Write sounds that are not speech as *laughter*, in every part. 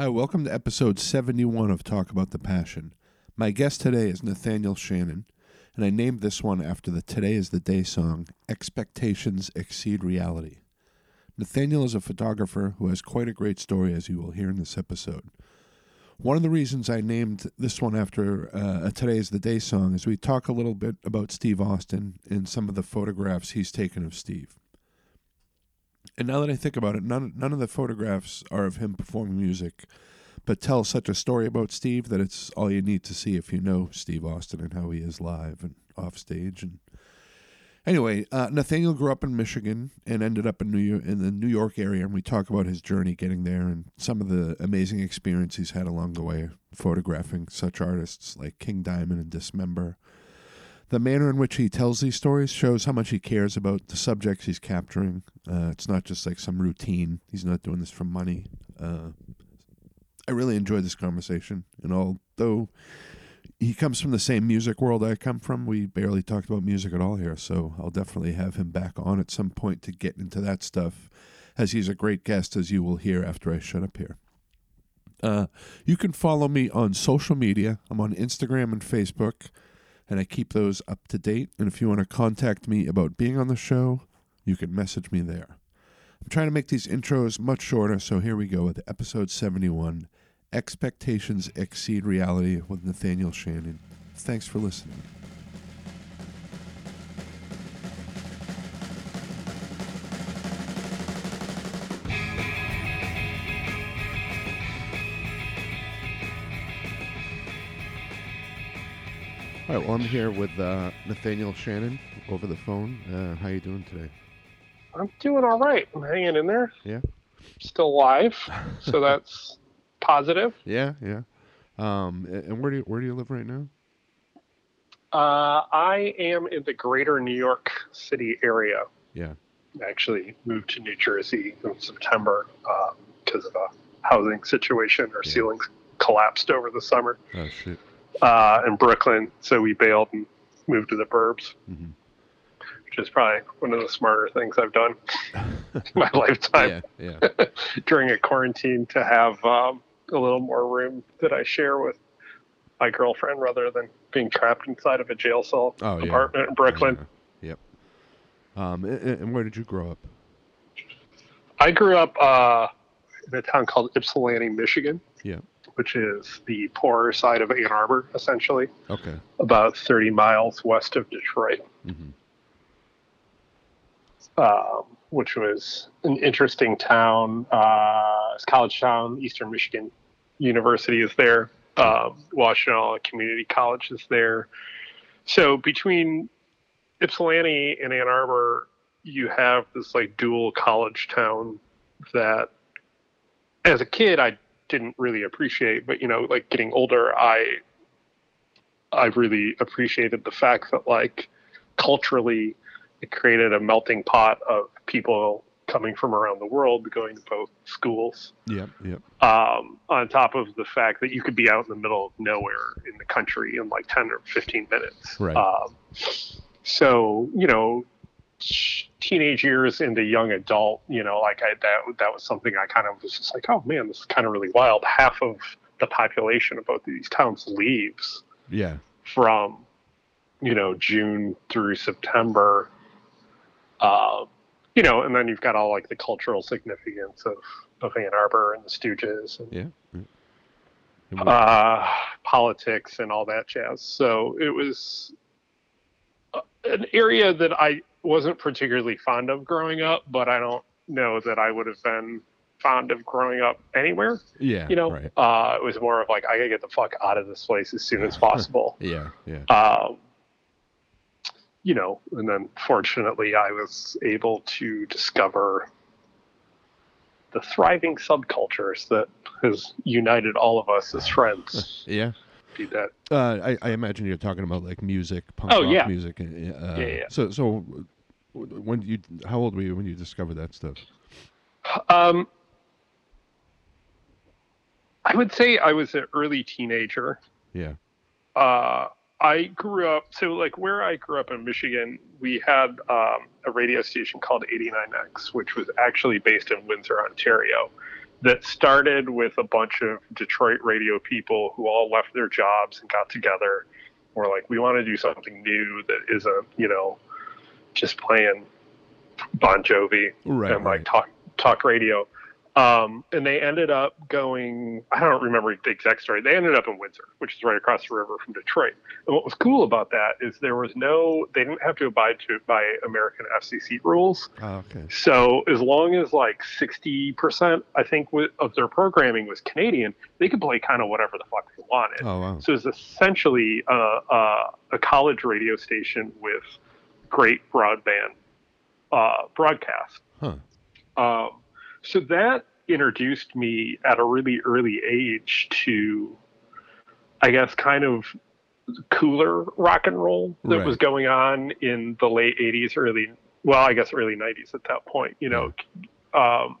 Hi, welcome to episode 71 of Talk About the Passion. My guest today is Nathaniel Shannon, and I named this one after the Today is the Day song, Expectations Exceed Reality. Nathaniel is a photographer who has quite a great story, as you will hear in this episode. One of the reasons I named this one after uh, a Today is the Day song is we talk a little bit about Steve Austin and some of the photographs he's taken of Steve. And now that I think about it, none none of the photographs are of him performing music, but tell such a story about Steve that it's all you need to see if you know Steve Austin and how he is live and off stage. And anyway, uh, Nathaniel grew up in Michigan and ended up in New York, in the New York area, and we talk about his journey getting there and some of the amazing experience he's had along the way, photographing such artists like King Diamond and Dismember. The manner in which he tells these stories shows how much he cares about the subjects he's capturing. Uh, it's not just like some routine. He's not doing this for money. Uh, I really enjoyed this conversation, and although he comes from the same music world I come from, we barely talked about music at all here. So I'll definitely have him back on at some point to get into that stuff, as he's a great guest, as you will hear after I shut up here. Uh, you can follow me on social media. I'm on Instagram and Facebook and I keep those up to date. And if you want to contact me about being on the show, you can message me there. I'm trying to make these intros much shorter, so here we go with episode 71 Expectations Exceed Reality with Nathaniel Shannon. Thanks for listening. All right, well, I'm here with uh, Nathaniel Shannon over the phone. Uh, how you doing today? I'm doing all right. I'm hanging in there. Yeah. Still alive, so *laughs* that's positive. Yeah, yeah. Um, and where do you, where do you live right now? Uh, I am in the greater New York City area. Yeah. I actually moved to New Jersey in September because of a housing situation. Our Yeah. ceilings collapsed over the summer Oh shit. Uh, in Brooklyn, so we bailed and moved to the burbs, Mhm. which is probably one of the smarter things I've done in my *laughs* lifetime. yeah, yeah. *laughs* during a quarantine to have um, a little more room that I share with my girlfriend rather than being trapped inside of a jail cell Oh, yeah. apartment in Brooklyn. Yeah. Yep. Um, a- a- and where did you grow up? I grew up uh, in a town called Ypsilanti, Michigan, Yeah. Which is the poorer side of Ann Arbor, essentially, Okay. about 30 miles west of Detroit. hmm um, which was an interesting town. Uh, it's a college town. Eastern Michigan University is there. Um, Washtenaw Community College is there. So between Ypsilanti and Ann Arbor, you have this like dual college town that, as a kid, I didn't really appreciate. But you know, like getting older, I I really appreciated the fact that like culturally it created a melting pot of people coming from around the world going to both schools Yep. Yep. um, on top of the fact that you could be out in the middle of nowhere in the country in like 10 or 15 minutes Right. um, so you know teenage years into young adult you know like I, that, that was something i kind of was just like oh man this is kind of really wild half of the population of both of these towns leaves Yeah. from you know June through September. Uh, you know, and then you've got all like the cultural significance of of Ann Arbor and the Stooges and Yeah. yeah. And uh, politics and all that jazz. So it was uh, an area that I wasn't particularly fond of growing up, but I don't know that I would have been fond of growing up anywhere. yeah. You know, Right. uh, it was more of like I gotta get the fuck out of this place as soon as *laughs* possible. Yeah. Yeah. um, you know, and then fortunately, I was able to discover the thriving subcultures that has united all of us as *laughs* friends. Yeah. Be that Uh, I, I imagine you're talking about like music, punk Oh, rock yeah. music. Uh, uh, Yeah, yeah. So, so when you, how old were you when you discovered that stuff? um, I would say I was an early teenager. Yeah. uh, I grew up so like where I grew up in Michigan, we had um, a radio station called 89X, which was actually based in Windsor, Ontario, that started with a bunch of Detroit radio people who all left their jobs and got together. We're like, we want to do something new that isn't, you know, just playing Bon Jovi Right, and like right. talk talk radio. Um, and they ended up going. I don't remember the exact story. They ended up in Windsor, which is right across the river from Detroit. And what was cool about that is there was no. They didn't have to abide to by American FCC rules. Oh, okay. So as long as like sixty percent, I think, of their programming was Canadian, they could play kind of whatever the fuck they wanted. Oh wow. So it's essentially a, a, a college radio station with great broadband uh, broadcast. Huh. Um, so that introduced me at a really early age to, I guess, kind of cooler rock and roll that Right. was going on in the late 80s, early, well, I guess early 90s at that point. You know, um,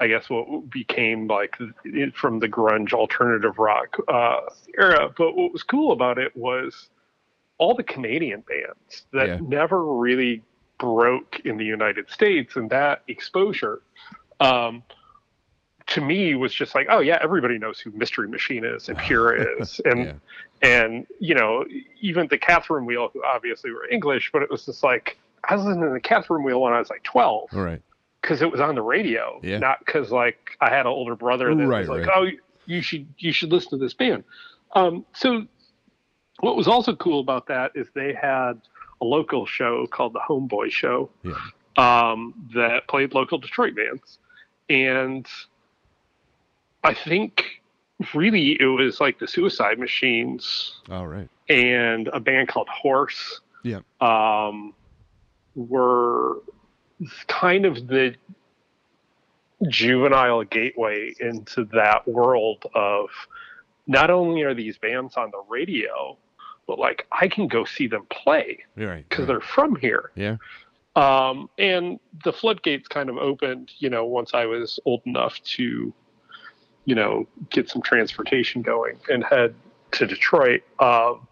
I guess what became like from the grunge alternative rock uh, era. But what was cool about it was all the Canadian bands that Yeah. never really broke in the United States, and that exposure, um, to me, was just like, oh yeah, everybody knows who Mystery Machine is and Pure *laughs* is, and Yeah. and you know even the Catherine Wheel, who obviously were English, but it was just like I was listening to the Catherine Wheel when I was like twelve right. because it was on the radio, Yeah. not because like I had an older brother that Right, was like, right. oh, you should you should listen to this band. Um, so what was also cool about that is they had a local show called the Homeboy Show Yeah. um, that played local Detroit bands, and I think really it was like the Suicide Machines All right. and a band called Horse Yeah. um, were kind of the juvenile gateway into that world of not only are these bands on the radio, but like I can go see them play You're right. because right. they're from here. Yeah. Um, and the floodgates kind of opened, you know, once I was old enough to, you know, get some transportation going and head to Detroit. Um,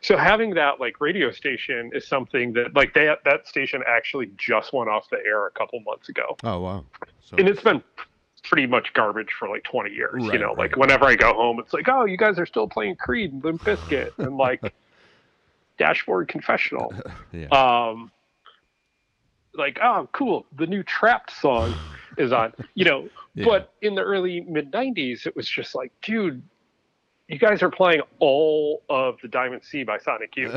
so having that like radio station is something that like that that station actually just went off the air a couple months ago, Oh wow. So and it's been pretty much garbage for like 20 years. Right, you know, like right. whenever I go home, it's like, oh, you guys are still playing Creed and Limp Bizkit and like *laughs* Dashboard Confessional *laughs* yeah. um like oh cool the new Trapt song is on you know *laughs* Yeah. but in the early mid 90s it was just like dude you guys are playing all of the diamond sea by sonic youth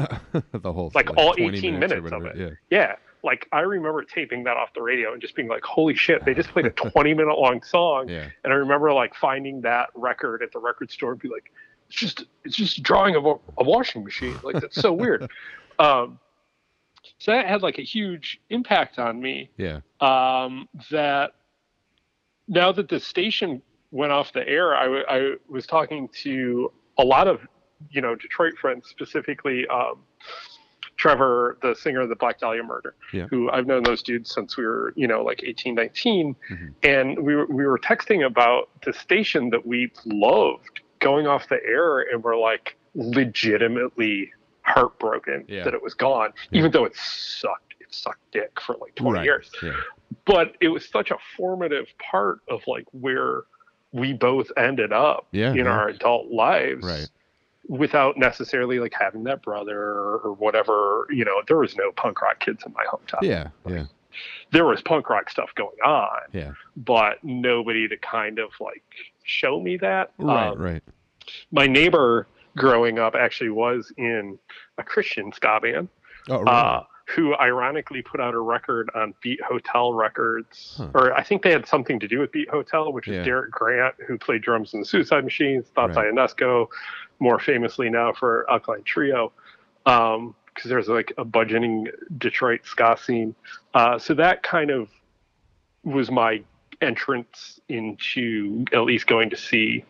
the whole like all 18 or minutes of it. yeah like i remember taping that off the radio and just being like holy shit they just played a 20 minute long song *laughs* Yeah. and i remember like finding that record at the record store and be like it's just it's just a drawing of a, a washing machine like that's so weird *laughs* um so that had like a huge impact on me Yeah. um, that now that the station went off the air, I, w- I was talking to a lot of, you know, Detroit friends, specifically um, Trevor, the singer of the Black Dahlia Murder, Yeah. who I've known those dudes since we were, you know, like 18, 19. Mhm. And we were, we were texting about the station that we loved going off the air and we're like legitimately heartbroken Yeah. that it was gone, Yeah. even though it sucked. It sucked dick for like 20 Right. years but it was such a formative part of like where we both ended up in our adult lives Right. Without necessarily like having that brother or, whatever you know there was no punk rock kids in my hometown Yeah. Yeah. there was punk rock stuff going on Yeah. but nobody to kind of like show me that Right. Um, right. my neighbor growing up actually was in a christian ska band Oh, uh, who ironically put out a record on Beat Hotel Records, Huh. or I think they had something to do with Beat Hotel, which is Derek Grant, who played drums in the Suicide Machines, Thoughts Right. Ionesco, more famously now for Alkaline Trio, because there's like a budgeting Detroit ska scene. Uh, so that kind of was my entrance into at least going to see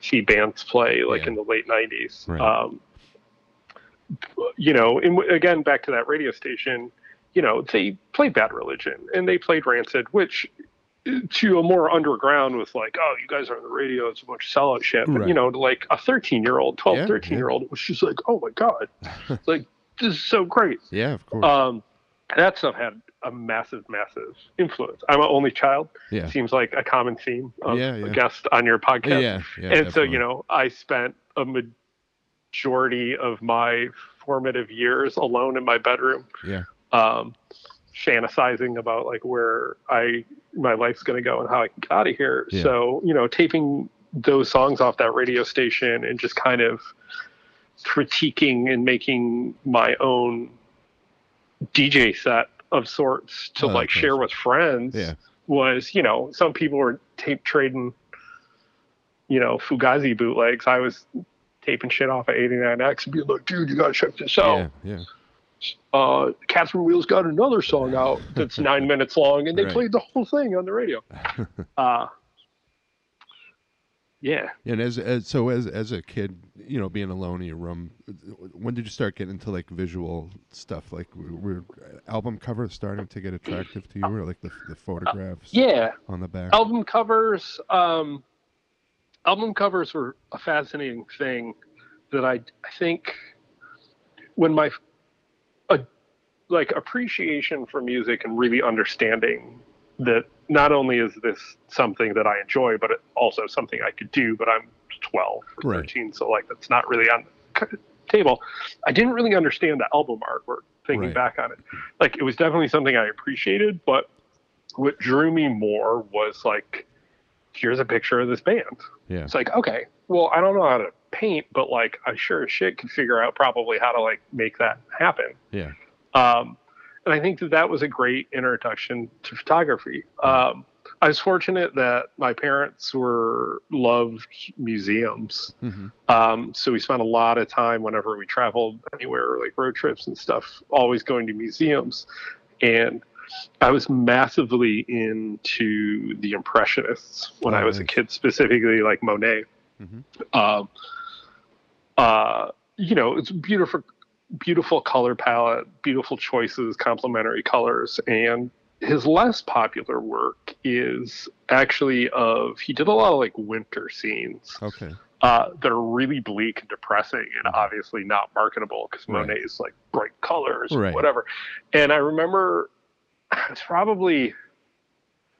see bands play like Yeah. in the late 90s Right. um, you know and again back to that radio station you know they played bad religion and they played rancid which to a more underground with like oh you guys are on the radio it's a bunch of sellout shit but Right. you know like a 13 year old 12 Yeah, 13 yeah. year old it was just like oh my god *laughs* like this is so great yeah. Of course. um, that stuff had a massive, massive influence. I'm an only child. Yeah. Seems like a common theme of Yeah, a yeah. guest on your podcast. Yeah. Yeah. and so, you know, I spent a majority of my formative years alone in my bedroom, Yeah. um, fantasizing about like where I my life's going to go and how I can get out of here. Yeah. So, you know, taping those songs off that radio station and just kind of critiquing and making my own DJ set of sorts to Oh, like share with friends Yeah. was, you know, some people were tape trading, you know, Fugazi bootlegs. I was taping shit off of 89X and being like, dude, you gotta check this out. Yeah. Yeah. Uh, Catherine Wheels got another song out that's *laughs* nine minutes long, and they Right. played the whole thing on the radio. *laughs* Uh, yeah. And as, as so as as a kid, you know, being alone in your room, when did you start getting into like visual stuff? Like, were album covers starting to get attractive to you, or like the the photographs Yeah. on the back? album covers um album covers were a fascinating thing that i i think when my like appreciation for music and really understanding that not only is this something that i enjoy but it also something i could do but i'm 12 or Right. 13 so like that's not really on the table i didn't really understand the album artwork thinking Right. back on it like it was definitely something i appreciated but what drew me more was like here's a picture of this band Yeah. it's like okay well i don't know how to paint but like i sure as shit can figure out probably how to like make that happen Yeah. Um, and i think that that was a great introduction to photography um, i was fortunate that my parents were loved museums hmm um, so we spent a lot of time whenever we traveled anywhere, like road trips and stuff, always going to museums. And I was massively into the Impressionists when Oh, I was a kid, specifically like Monet. Mhm. Um, uh, you know, it's beautiful, beautiful color palette, beautiful choices, complementary colors, and his less popular work is actually of he did a lot of like winter scenes Okay. uh, that are really bleak and depressing and Mhm. obviously not marketable because Right. Monet is like bright colors Right. whatever. And I remember it's probably,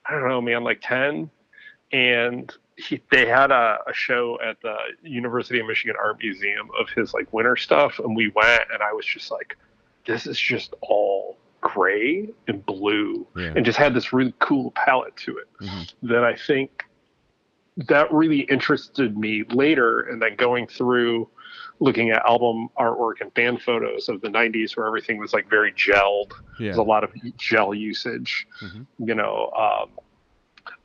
I don't know, man, like 10. And he, *laughs* they had a, a show at the University of Michigan Art Museum of his like winter stuff. And we went and I was just like, this is just all gray and blue Yeah. and just had this really cool palette to it Mhm. that I think that really interested me later. And then going through looking at album artwork and band photos of the 90s where everything was like very gelled, Yeah. there's a lot of gel usage. Mhm. You know, um,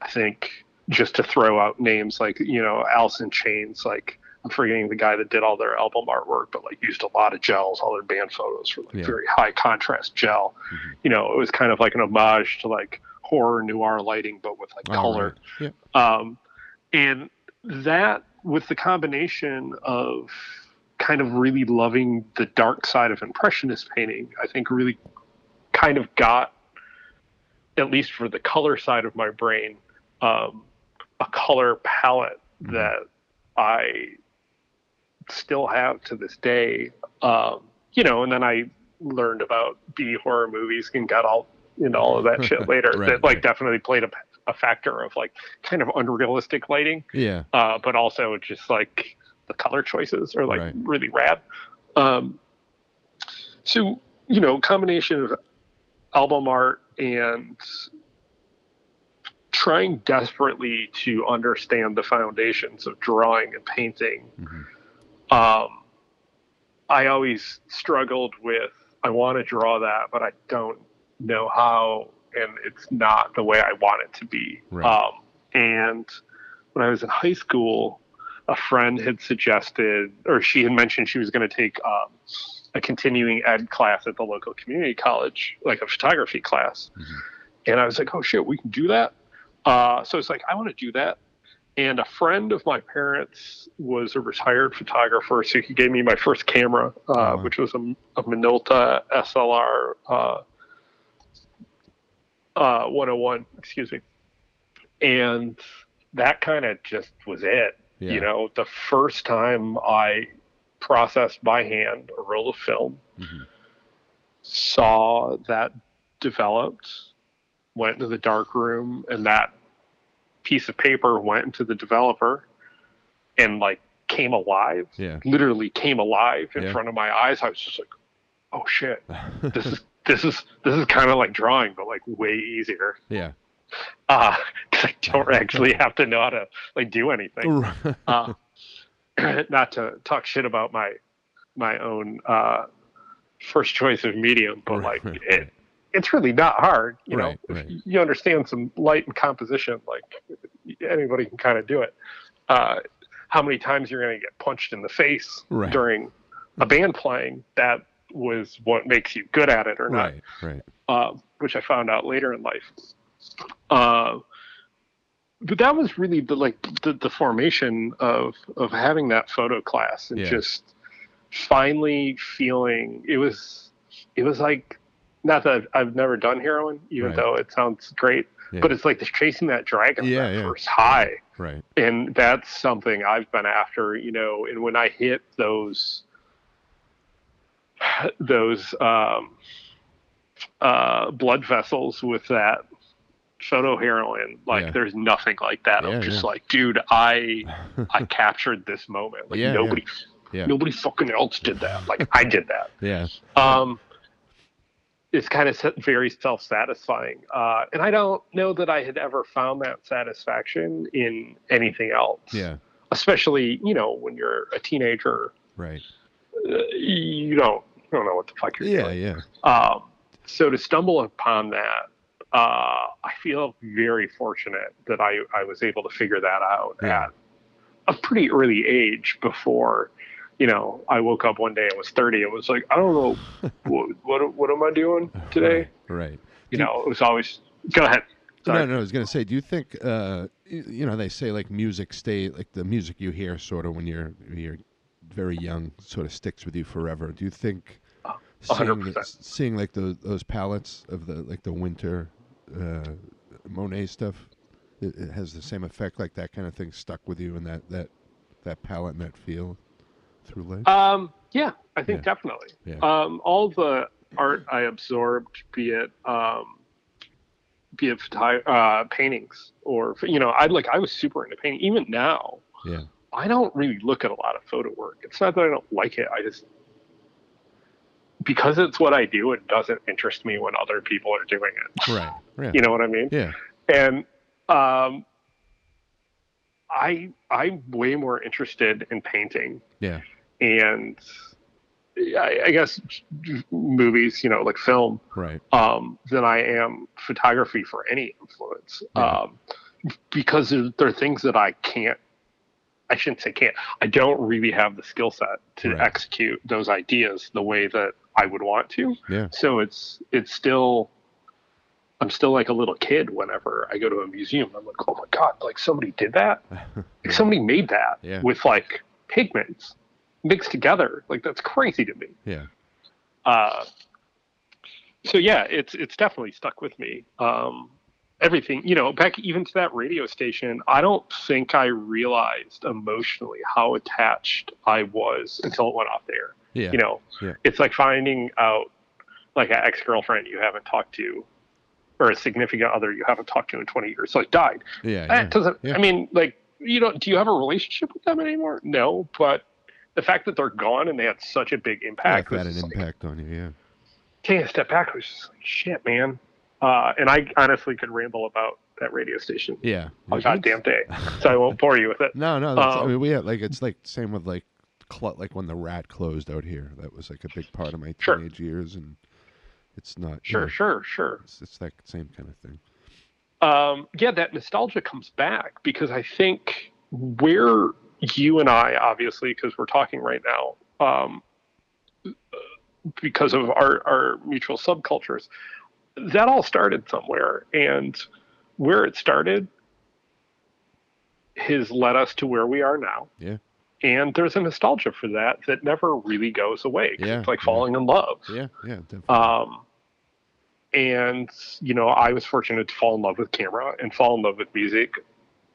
I think just to throw out names like, you know, Alice in Chains, like, I'm forgetting the guy that did all their album artwork, but like used a lot of gels, all their band photos for like Yeah. very high contrast gel. Mhm. You know, it was kind of like an homage to like horror noir lighting, but with like All color. right. Yeah. Um, and that, with the combination of kind of really loving the dark side of Impressionist painting, I think really kind of got, at least for the color side of my brain, um, a color palette Mhm. that I still have to this day. Um, you know, and then I learned about B horror movies and got all into all of that shit *laughs* later. Right, that like right. definitely played a, a factor of like kind of unrealistic lighting, Yeah. uh, but also just like the color choices are like Right. really rad. Um, so you know, combination of album art and trying desperately to understand the foundations of drawing and painting Mhm. um, I always struggled with I want to draw that, but I don't know how, and it's not the way I want it to be. Right. Um, and when I was in high school, a friend had suggested, or she had mentioned she was going to take um, a continuing ed class at the local community college, like a photography class. Mhm. And I was like, oh shit, we can do that. Uh, so it's like, I want to do that. And a friend of my parents was a retired photographer, so he gave me my first camera, uh, wow. which was a, a Minolta SLR uh, uh, 101, excuse me. And that kind of just was it. Yeah. You know, the first time I processed by hand a roll of film, Mhm. saw that developed went into the dark room and that piece of paper went into the developer and like came alive Yeah. literally came alive in Yeah. front of my eyes i was just like oh shit *laughs* this is this is this is kind of like drawing but like way easier yeah. uh 'cause i don't actually have to know how to like do anything uh, *clears throat* not to talk shit about my my own uh, first choice of medium, but like it, it's really not hard. You Right, know, right. if you understand some light and composition, like anybody can kind of do it. Uh, how many times you're going to get punched in the face Right. during a band playing? That was what makes you good at it or not right. Right. uh, which I found out later in life. Uh, but that was really the like the, the formation of of having that photo class and Yeah. just finally feeling it was it was like not that I've, I've never done heroin even Right. though it sounds great Yeah. but it's like just chasing that dragon Yeah, that yeah. first high Right. and that's something I've been after, you know. And when I hit those *sighs* those um, uh, blood vessels with that photo heroin, like Yeah. there's nothing like that. Yeah, I'm just yeah. like, dude, I *laughs* I captured this moment. Like nobody Yeah. nobody fucking else did that. Like I did that. *laughs* Yeah. Um, it's kind of very self-satisfying, uh, and I don't know that I had ever found that satisfaction in anything else. Yeah. Especially, you know, when you're a teenager, Right. uh, you don't you don't know what the fuck you're Yeah. doing. Yeah. Um, so to stumble upon that, uh, I feel very fortunate that I I was able to figure that out Yeah. at a pretty early age before. You know, I woke up one day and was 30 It was like, I don't know, *laughs* what, what, what am I doing today? Right. right. You know, it was always, go ahead. Sorry. No, no, I was gonna say, do you think, uh, you know, they say like music stay, like the music you hear sort of when you're you're very young, sort of sticks with you forever. Do you think seeing, seeing like those those palettes of the like the winter uh, Monet stuff, it, it has the same effect, like that kind of thing stuck with you, and that that that palette and that feel through life. Um, yeah, I think Yeah. definitely. Yeah. Um, all the art I absorbed, be it um, be it uh, paintings or you know, I like I was super into painting. Even now, yeah. I don't really look at a lot of photo work. It's not that I don't like it. I just because it's what I do, it doesn't interest me when other people are doing it. *laughs* Right. Yeah. You know what I mean? Yeah. and um, I I'm way more interested in painting Yeah. And I, I guess movies, you know, like film, Right. um, than I am photography for any influence, Yeah. um, because there, there are things that I can't. I shouldn't say can't. I don't really have the skill set to Right. execute those ideas the way that I would want to. Yeah. So it's it's still I'm still like a little kid whenever I go to a museum. I'm like, oh my god, like somebody did that. *laughs* Like somebody made that Yeah. with like pigments mixed together. Like that's crazy to me. Yeah. Uh, so yeah, it's it's definitely stuck with me. Um, everything, you know, back even to that radio station, I don't think I realized emotionally how attached I was until it went off there. Yeah. You know, Yeah. it's like finding out like an ex girlfriend you haven't talked to, or a significant other you haven't talked to in 20 years, like died. Yeah. That yeah. doesn't. yeah. I mean, like you know, do you have a relationship with them anymore? No, but the fact that they're gone and they had such a big impact that had an like, impact on you. Yeah. taking a step back, I was just like, shit, man. Uh, and I honestly could ramble about that radio station Yeah. a goddamn day, so I won't bore you with it. *laughs* No, no. That's, I Um, mean, we had like it's like same with like cl- like when the rat closed out here. That was like a big part of my Sure. teenage years, and it's not. you Sure, know, sure, sure. It's, it's that same kind of thing. Um, yeah, that nostalgia comes back because I think where you and I, obviously, because we're talking right now, um, because of our, our mutual subcultures, that all started somewhere. And where it started has led us to where we are now. Yeah. And there's a nostalgia for that that never really goes away. Yeah, It's like yeah. falling in love. Yeah. Yeah. Definitely. Um, and you know, I was fortunate to fall in love with camera and fall in love with music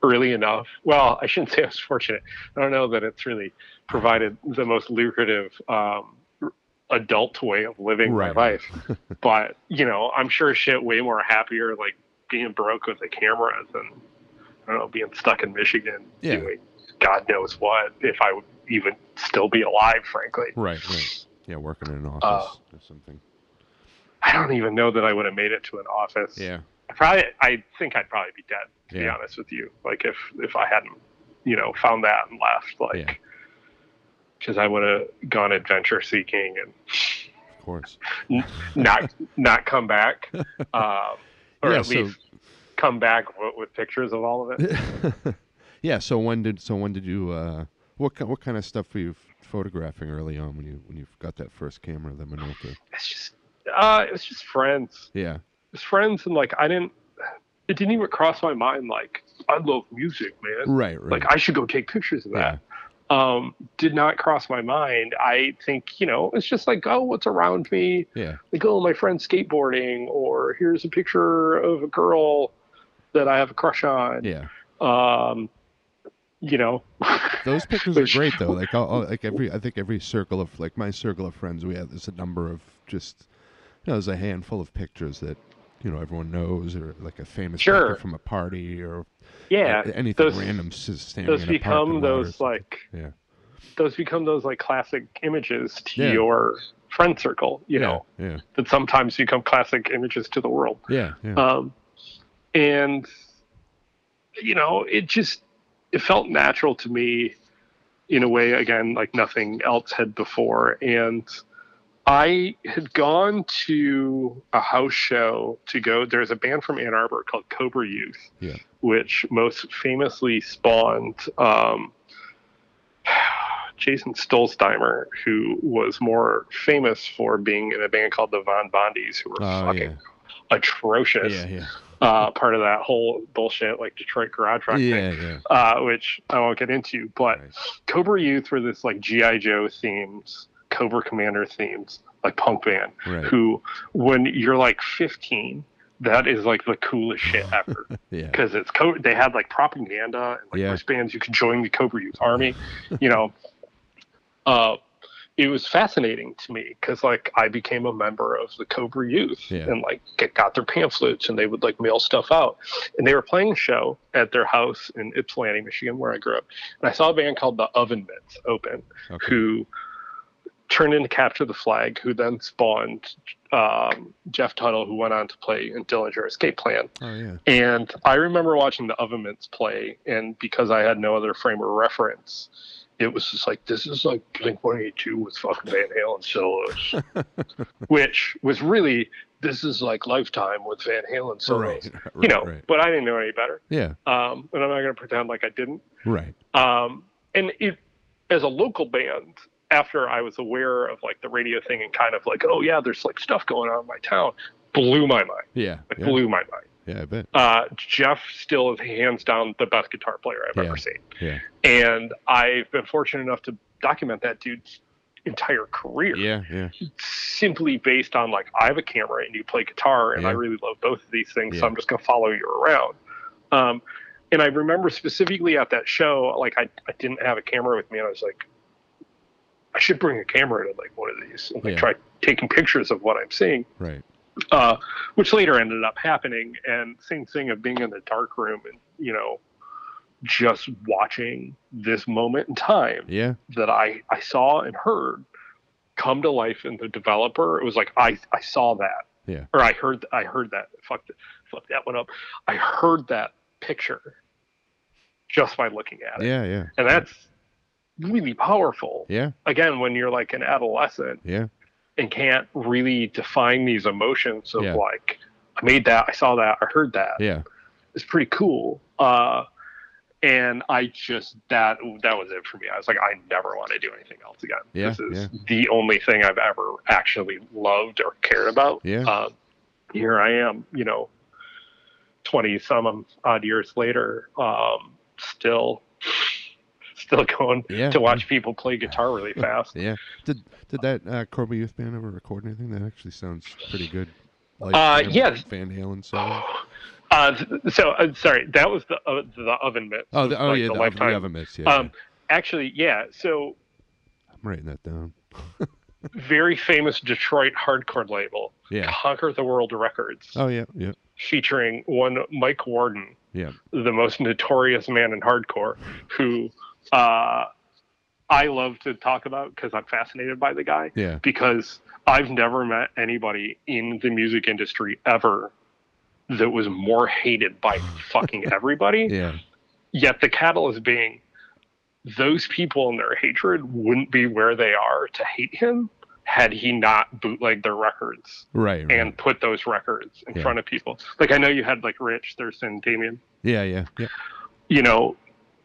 early enough. Well, I shouldn't say I was fortunate. I don't know that it's really provided the most lucrative um, adult way of living Right. my life. *laughs* but you know, I'm sure shit way more happier like being broke with a camera than I don't know being stuck in Michigan Yeah. doing God knows what if I would even still be alive. Frankly, Right, right. Yeah, working in an office Uh, or something. I don't even know that I would have made it to an office. Yeah, I probably I think I'd probably be dead to be honest with you. Like if if I hadn't you know found that and left like Yeah. because I would have gone adventure seeking and of course. not not come back, *laughs* um, or Yeah, at so- least come back with, with pictures of all of it. *laughs* yeah. So when did so when did you uh, what what kind of stuff were you photographing early on when you when you got that first camera, the Minolta? It's just uh, it was just friends, Yeah, friends, and like I didn't. It didn't even cross my mind like I love music, man. right, right. Like I should go take pictures of yeah, that. Um, did not cross my mind. I think you know it's just like oh, what's around me. yeah, like oh my friend's skateboarding or here's a picture of a girl that i have a crush on yeah. um you know *laughs* Those pictures Which- are great though. Like all, all- like every I think every circle of like my circle of friends we have there's a number of just you know there's a handful of pictures that you know everyone knows or like a famous Sure. from a party or yeah. anything those, random standing those in a parking become those like yeah. those become those like classic images to Yeah. your friend circle you yeah, know yeah. that sometimes become classic images to the world. Yeah yeah. Um and you know it just it felt natural to me in a way again like nothing else had before. And i had gone to a house show to go there's a band from ann arbor called cobra youth Yeah. which most famously spawned um, *sighs* jason Stollsteimer who was more famous for being in a band called the von bondies who were oh fucking yeah atrocious yeah yeah uh, part of that whole bullshit like Detroit garage rock yeah thing, yeah uh, which I won't get into. But Right. Cobra Youth were this like GI Joe themes, Cobra Commander themes, like punk band. right Who, when you're like 15, that is like the coolest shit *laughs* ever yeah because it's co- they had like propaganda and like Yeah. wristbands. You could join the Cobra Youth Army. you know, *laughs* uh, it was fascinating to me because like I became a member of the Cobra Youth Yeah. and like get, got their pamphlets and they would like mail stuff out. And they were playing a show at their house in Ypsilanti, Michigan, where I grew up. And I saw a band called the Oven Mitts open okay. who turned into Capture the Flag, who then spawned um, Jeff Tuttle, who went on to play in Dillinger Escape Plan. oh yeah And I remember watching the Oven Mitts play, and because I had no other frame of reference, it was just like this is like Blink 182 with fucking Van Halen solos, *laughs* which was really this is like Lifetime with Van Halen solos, right, right you know. right. But I didn't know any better, yeah um, and I'm not going to pretend like I didn't. right Um, and it, as a local band, after I was aware of like the radio thing and kind of like, oh yeah, there's like stuff going on in my town, blew my mind. yeah It yeah, blew my mind. yeah I bet Uh, Jeff still is hands down the best guitar player I've Yeah. ever seen, yeah and I've been fortunate enough to document that dude's entire career yeah yeah simply based on like I have a camera and you play guitar and I really love both of these things, Yeah. so I'm just gonna follow you around. Um, and I remember specifically at that show, like I, I didn't have a camera with me, and I was like, I should bring a camera to like one of these and like Yeah. try taking pictures of what I'm seeing. right Uh, which later ended up happening. And same thing of being in the dark room and you know just watching this moment in time yeah that I, I saw and heard come to life in the developer. It was like I, I saw that. Yeah. Or I heard I heard that. Fuck, th- fuck that one up. I heard that picture just by looking at it, yeah yeah and that's really powerful. yeah Again, when you're like an adolescent yeah and can't really define these emotions of Yeah. like I made that, I saw that, I heard that yeah It's pretty cool. Uh, and I just that that was it for me. I was like, I never want to do anything else again. Yeah, this is yeah. the only thing I've ever actually loved or cared about. Yeah. Um, here I am, you know, twenty some odd years later, um, still, still going Yeah. to watch people play guitar really *laughs* fast. Yeah. Did did that uh, Cobra Youth Band ever record anything? That actually sounds pretty good. Like Uh, yeah. Van Halen solo. *sighs* Uh, so uh, sorry, that was the uh, the oven mitt. Oh, the, oh like yeah, the the, lifetime. the oven mitts. Yeah, Um, actually, yeah. So I'm writing that down. *laughs* very famous Detroit hardcore label, Yeah. Conquer the World Records, Oh yeah. Yeah. featuring one Mike Warden, Yeah. the most notorious man in hardcore, who uh, I love to talk about because I'm fascinated by the guy. Yeah. Because I've never met anybody in the music industry ever that was more hated by fucking *laughs* everybody. Yeah. Yet the catalyst being those people and their hatred wouldn't be where they are to hate him had he not bootlegged their records Right. right. and put those records in Yeah. front of people. Like I know you had like Rich, Thurston, Damien. yeah. Yeah. Yeah. You know,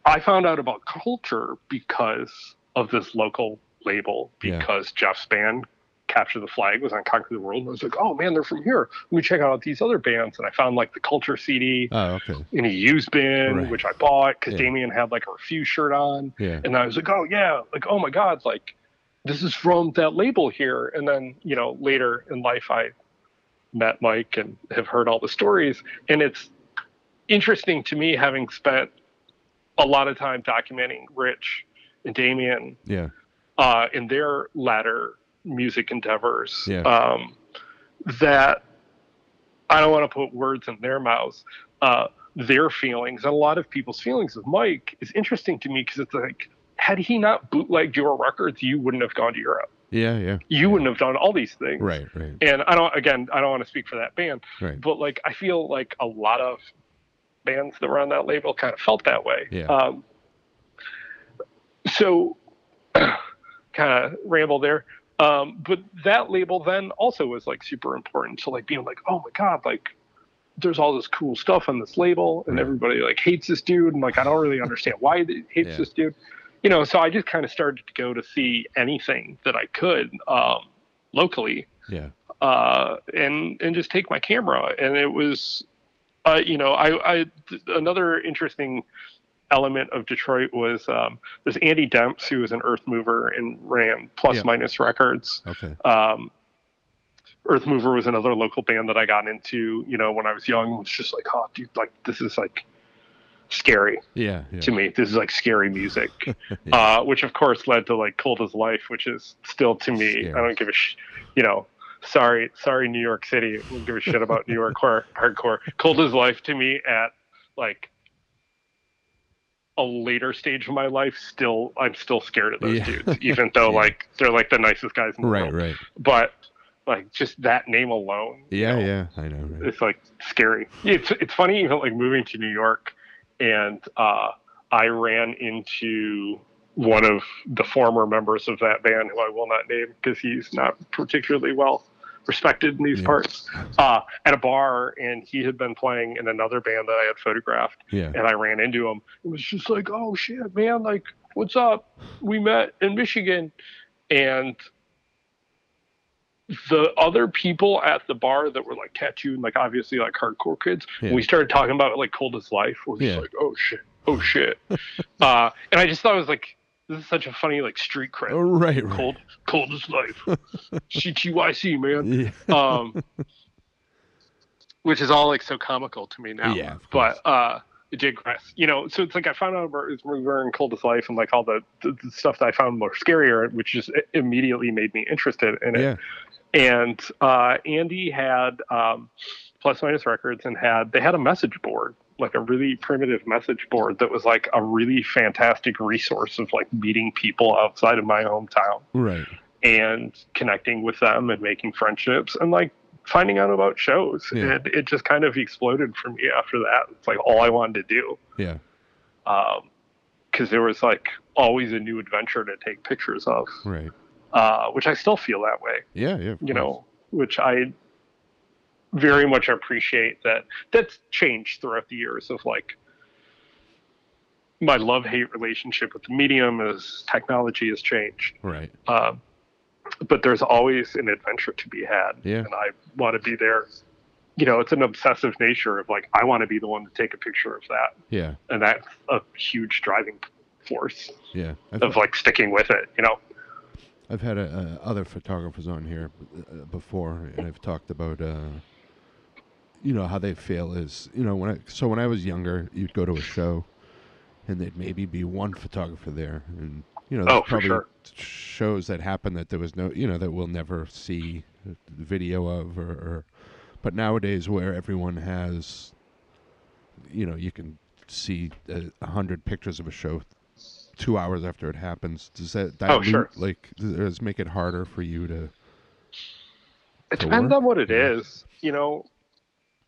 I found out about culture because of this local label Yeah. because Jeff's band Capture the Flag was on Conquer the World. And I was like, oh man, they're from here. Let me check out these other bands. And I found like the Culture CD Oh, okay. in a used bin, Right. which I bought because Yeah. Damien had like a Refuse shirt on. Yeah. And I was like, oh yeah, like oh my god, like this is from that label here. And then you know later in life, I met Mike and have heard all the stories, and it's interesting to me having spent a lot of time documenting Rich and Damien Yeah. uh, in their latter music endeavors Yeah. um, that I don't want to put words in their mouths. Uh, their feelings and a lot of people's feelings of Mike is interesting to me because it's like, had he not bootlegged your records, you wouldn't have gone to Europe. Yeah. Yeah. You wouldn't have done all these things. Right. Right. And I don't, again, I don't want to speak for that band, Right. but like, I feel like a lot of bands that were on that label kind of felt that way. Yeah. Um, so, *clears throat* kind of ramble there. Um, but that label then also was like super important to like being like, oh my god, like there's all this cool stuff on this label, and everybody like hates this dude, and like I don't really understand why they *laughs* hates Yeah. this dude. You know, so I just kind of started to go to see anything that I could um, locally Yeah. uh, and and just take my camera. And it was, uh, you know, I, I another interesting element of Detroit was um, there's Andy Demps who was an Earth Mover and ran Plus Yeah. Minus Records. Okay. Um, Earth Mover was another local band that I got into. You know, when I was young, it was just like, oh, dude, like this is like scary Yeah. Yeah. to me. This is like scary music, *laughs* Yeah. uh, which of course led to like Cold as Life, which is still to me. Scary. I don't give a, sh- you know, sorry, sorry, New York City. Don't give a shit about New York hor- hardcore. Cold as Life to me at like a later stage of my life. Still, I'm still scared of those Yeah. dudes, even *laughs* though Yeah. like they're like the nicest guys in the Right. world. Right. right. But like just that name alone, you Yeah. know, Yeah. I know. Right. it's like scary. It's it's funny even like moving to New York, and uh, I ran into one of the former members of that band, who I will not name because he's not particularly well respected in these Yeah. parts, uh, at a bar, and he had been playing in another band that I had photographed, Yeah. and I ran into him. It was just like, oh shit, man, like what's up? We met in Michigan, and the other people at the bar that were like tattooed, like obviously like hardcore kids, Yeah. we started talking about like cold as life, we're just Yeah. like, oh shit, oh shit. *laughs* uh, and I just thought it was like, this is such a funny like street cred. Oh, right. Right. Cold, cold as life. *laughs* CTYC, man. Yeah. Um, which is all like so comical to me now. Yeah, But uh, digress. You know, so it's like I found out about Earth Mover and Cold as Life and like all the, the, the stuff that I found more scarier, which just immediately made me interested in it Yeah. and uh, Andy had um, Plus Minus Records and had they had a message board, like a really primitive message board that was like a really fantastic resource of like meeting people outside of my hometown Right. and connecting with them and making friendships and like finding out about shows. Yeah. And it just kind of exploded for me after that. It's like all I wanted to do Yeah. Um, because there was like always a new adventure to take pictures of, Right. uh, which I still feel that way. Yeah. Yeah. you course. know, which I very much appreciate that that's changed throughout the years of like my love hate relationship with the medium as technology has changed. Right. Um, but there's always an adventure to be had. Yeah. And I want to be there. You know, it's an obsessive nature of like, I want to be the one to take a picture of that. Yeah. And that's a huge driving force Yeah. I've, of like sticking with it, you know? I've had uh, other photographers on here uh, before, and I've talked about, uh, you know, how they feel is, you know, when I so when I was younger, you'd go to a show, and there'd maybe be one photographer there, and You know, Oh, probably sure. shows that happen that there was no, you know, that we'll never see the video of, or, or but nowadays where everyone has, you know, you can see a, hundred pictures of a show two hours after it happens. Does that Oh, dilute, sure. like does it make it harder for you to? It depends work? on what it Yeah. is. You know,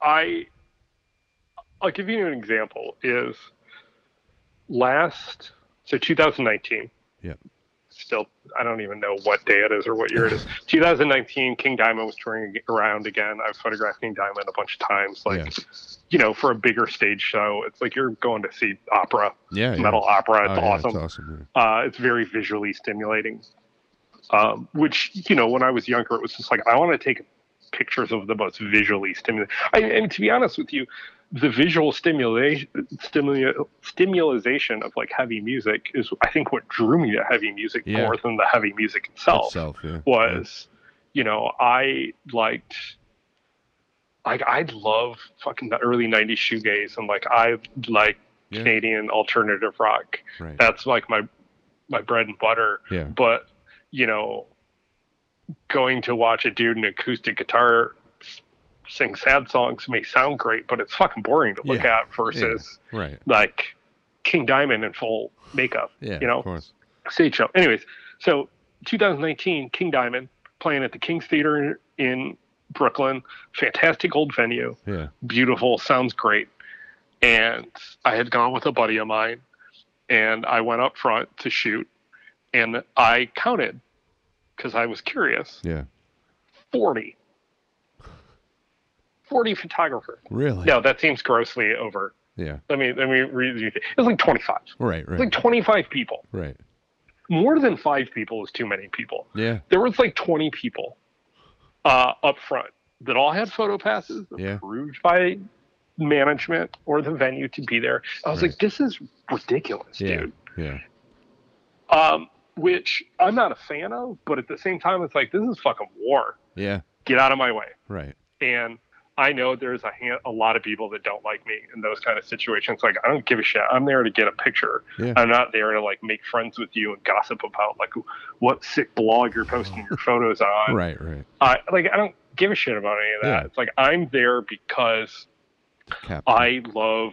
I I'll give you an example. Is last so 2019. Yeah. Still, I don't even know what day it is or what year it is. *laughs* 2019, King Diamond was touring around again. I've photographed King Diamond a bunch of times. Like, Yeah. you know, for a bigger stage show, it's like you're going to see opera, Yeah, yeah. metal opera. It's Oh, yeah, awesome. It's awesome. Uh, it's very visually stimulating. Um, which you know, when I was younger, it was just like I want to take pictures of the most visually stimulating. I, and to be honest with you, the visual stimulation, stimula, stimulation of like heavy music is, I think, what drew me to heavy music Yeah. more than the heavy music itself. Itself, yeah. was, you know, I liked. Like I love fucking the early '90s shoegaze, and like I like Yeah. Canadian alternative rock Right. that's like my my bread and butter Yeah. but you know going to watch a dude in acoustic guitar sing sad songs may sound great but it's fucking boring to look Yeah. at versus Right. like king diamond in full makeup Yeah. you know Of course. stage show anyways so 2019 king diamond playing at the king's theater in brooklyn fantastic old venue Yeah. beautiful, sounds great. And I had gone with a buddy of mine, and I went up front to shoot, and I counted because I was curious Yeah. 40. 40 photographers. Really. No, that seems grossly over. Yeah. Let me let me read you. It was like 25. Right. Right. was like 25 people. right. More than five people is too many people. Yeah. There was like 20 people uh, up front that all had photo passes Yeah. approved by management or the venue to be there. I was Right. like, this is ridiculous, Yeah. dude. Yeah. Um, which I'm not a fan of, but at the same time, it's like this is fucking war. Yeah. Get out of my way. Right. And I know there's a hand, a lot of people that don't like me in those kind of situations. Like I don't give a shit. I'm there to get a picture. Yeah. I'm not there to like make friends with you and gossip about like what sick blog you're posting your photos on. Right. Right. I like I don't give a shit about any of that. Yeah. It's like I'm there because Cap. I love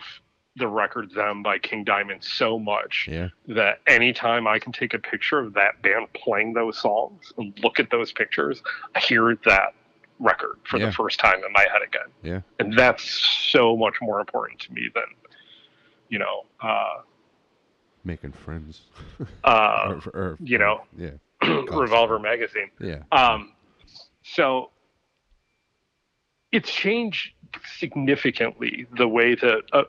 the record Them by King Diamond so much Yeah. that anytime I can take a picture of that band playing those songs and look at those pictures, I hear that record for Yeah. the first time in my head again. Yeah. And that's so much more important to me than, you know, uh, Making friends. uh, *laughs* or, or, you know. Yeah. *clears throat* Revolver magazine. Yeah. Um, so it's changed significantly the way that uh,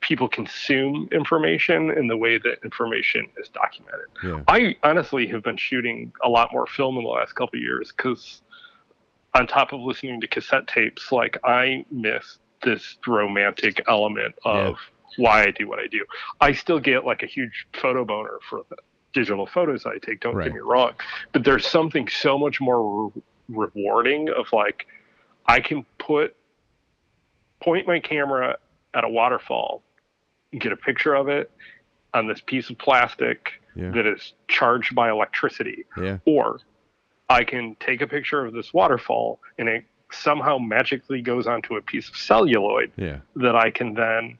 people consume information and the way that information is documented. Yeah. I honestly have been shooting a lot more film in the last couple of years because, on top of listening to cassette tapes, like I miss this romantic element of why I do what I do. I still get like a huge photo boner for the digital photos I take. Don't Right. get me wrong, but there's something so much more re- rewarding of like I can put point my camera at a waterfall and get a picture of it on this piece of plastic Yeah. that is charged by electricity Yeah. or I can take a picture of this waterfall and it somehow magically goes onto a piece of celluloid Yeah. that I can then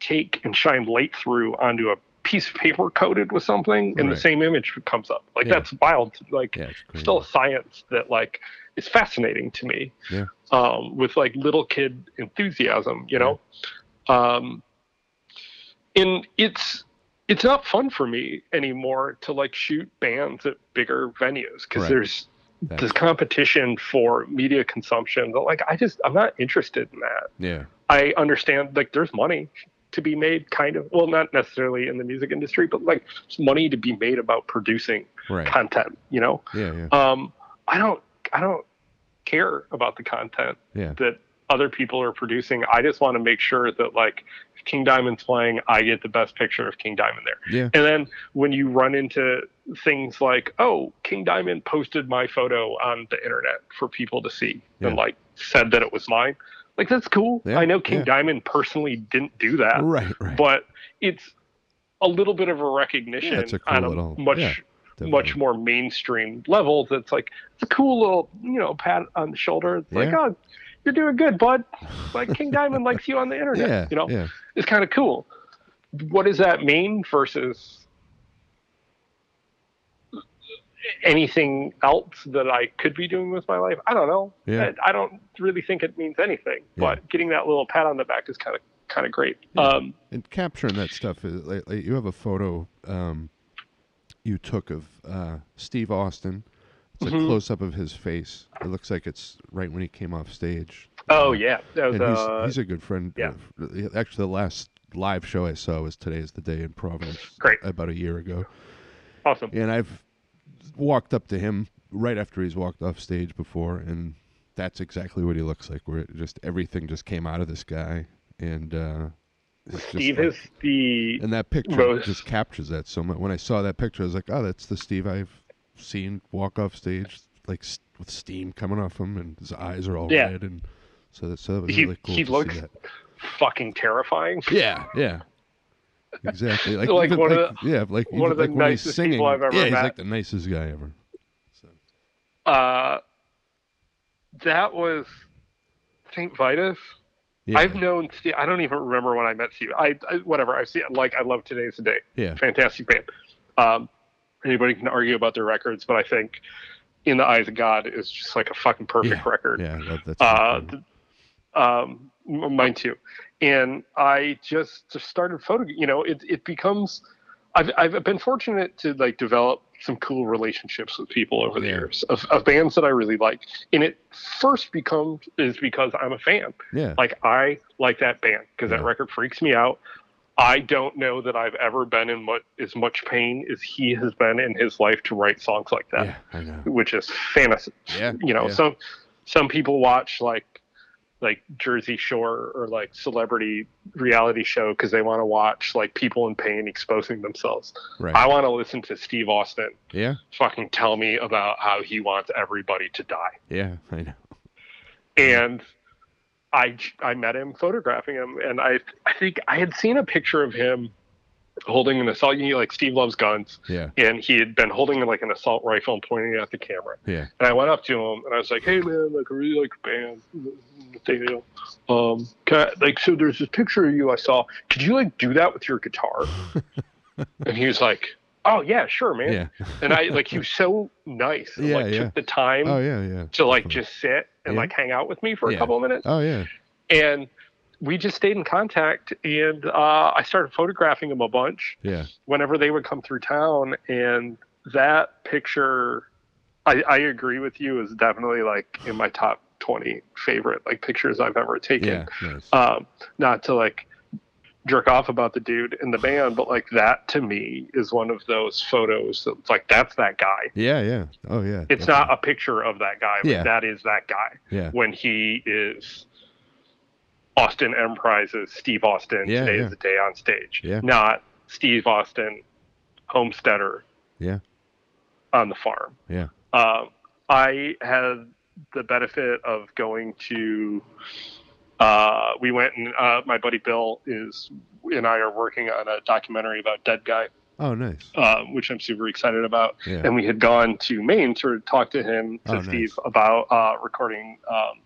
take and shine light through onto a piece of paper coated with something and the same image comes up. Like Yeah. that's wild. Like Yeah. It's still a science that like is fascinating to me. Yeah. Um, with like little kid enthusiasm, you know. Um, and it's it's not fun for me anymore to like shoot bands at bigger venues because Right. there's That- this competition for media consumption that like I just I'm not interested in that. Yeah. I understand like there's money to be made kind of well not necessarily in the music industry but like money to be made about producing Right. content you know Yeah. Yeah. um I don't I don't care about the content Yeah. that other people are producing I just want to make sure that like if King Diamond's playing I get the best picture of King Diamond there Yeah. and then when you run into things like, oh, King Diamond posted my photo on the internet for people to see Yeah. and like said that it was mine. Like that's cool. Yeah, I know King yeah. Diamond personally didn't do that, Right. Right. but it's a little bit of a recognition Yeah, a cool on a little- much much more mainstream level. That's like it's a cool little you know pat on the shoulder. It's like oh you're doing good, bud. Like King Diamond likes you on the internet. *laughs* Yeah, you know, it's kind of cool. What does that mean versus anything else that I could be doing with my life? I don't know. Yeah. I, I don't really think it means anything. Yeah. But getting that little pat on the back is kind of kind of great. Yeah. Um, and capturing that stuff is like, like you have a photo um, you took of uh, Steve Austin. It's a Mhm. close up of his face. It looks like it's right when he came off stage. oh Uh, yeah, that was he's, uh, he's a good friend. yeah. Actually, the last live show I saw was Today's the Day in Providence. Great. About a year ago. awesome. And I've walked up to him right after he's walked off stage before, and that's exactly what he looks like. Where it just everything just came out of this guy, and uh, it's just Steve like- is the and that picture most- just captures that so much. When I saw that picture, I was like, "Oh, that's the Steve I've seen walk off stage, like with steam coming off him, and his eyes are all Yeah. red." And so that, so that was He- really cool he to looks see that. fucking terrifying. Yeah, yeah. Exactly. Like, Like even, one of like, yeah, like one of the like nicest singing. people I've ever yeah, he's like the nicest guy ever. So, Uh, that was Saint Vitus. yeah, I've known Steve. I don't even remember when I met Steve. I, I whatever. I see. Like I love Today's the Day. yeah, Fantastic band. Um, anybody can argue about their records, but I think In the Eyes of God is just like a fucking perfect Yeah. record. yeah. That, that's Uh, th- um, mine too. And I just, just started photo. You know, it it becomes. I've I've been fortunate to like develop some cool relationships with people over the years of, of bands that I really like. And it first becomes is because I'm a fan. yeah, Like I like that band because that record freaks me out. I don't know that I've ever been in what as much pain as he has been in his life to write songs like that, yeah. Which is fantasy Yeah, you know yeah. some some people watch like like jersey shore or like celebrity reality show because they want to watch like people in pain exposing themselves right. i want to listen to steve austin yeah, fucking tell me about how he wants everybody to die yeah. I know. and i i met him photographing him and i i think i had seen a picture of him holding an assault you know, like steve loves guns Yeah, and he had been holding like an assault rifle and pointing it at the camera yeah, And I went up to him and I was like, "Hey man, like I really like your band, Nathaniel. Um, can I, like so there's this picture of you I saw. Could you like do that with your guitar?" *laughs* and he was like, "Oh yeah, sure, man." yeah. And I like he was so nice. And, Yeah, like yeah. took the time Oh yeah, yeah. to like just sit and Yeah. like hang out with me for a couple of minutes. Oh yeah, And we just stayed in contact and uh, I started photographing him a bunch yeah, whenever they would come through town and that picture I, I agree with you is definitely like in my top 20 favorite like pictures i've ever taken yeah. Nice. um not to like jerk off about the dude in the band but like that to me is one of those photos that's like that's that guy yeah, yeah. Oh yeah. it's not a picture of that guy but Yeah. that is that guy Yeah, when he is Austin Enterprises, Steve Austin. Yeah, Today yeah. is the day on stage. Yeah. Not Steve Austin, homesteader. Yeah. On the farm. Yeah. Um, I had the benefit of going to. Uh, we went and uh, my buddy Bill is and I are working on a documentary about Dead Guy, Oh nice. um, which I'm super excited about Yeah. and we had gone to Maine to talk to him to Oh, nice. Steve about uh, recording um,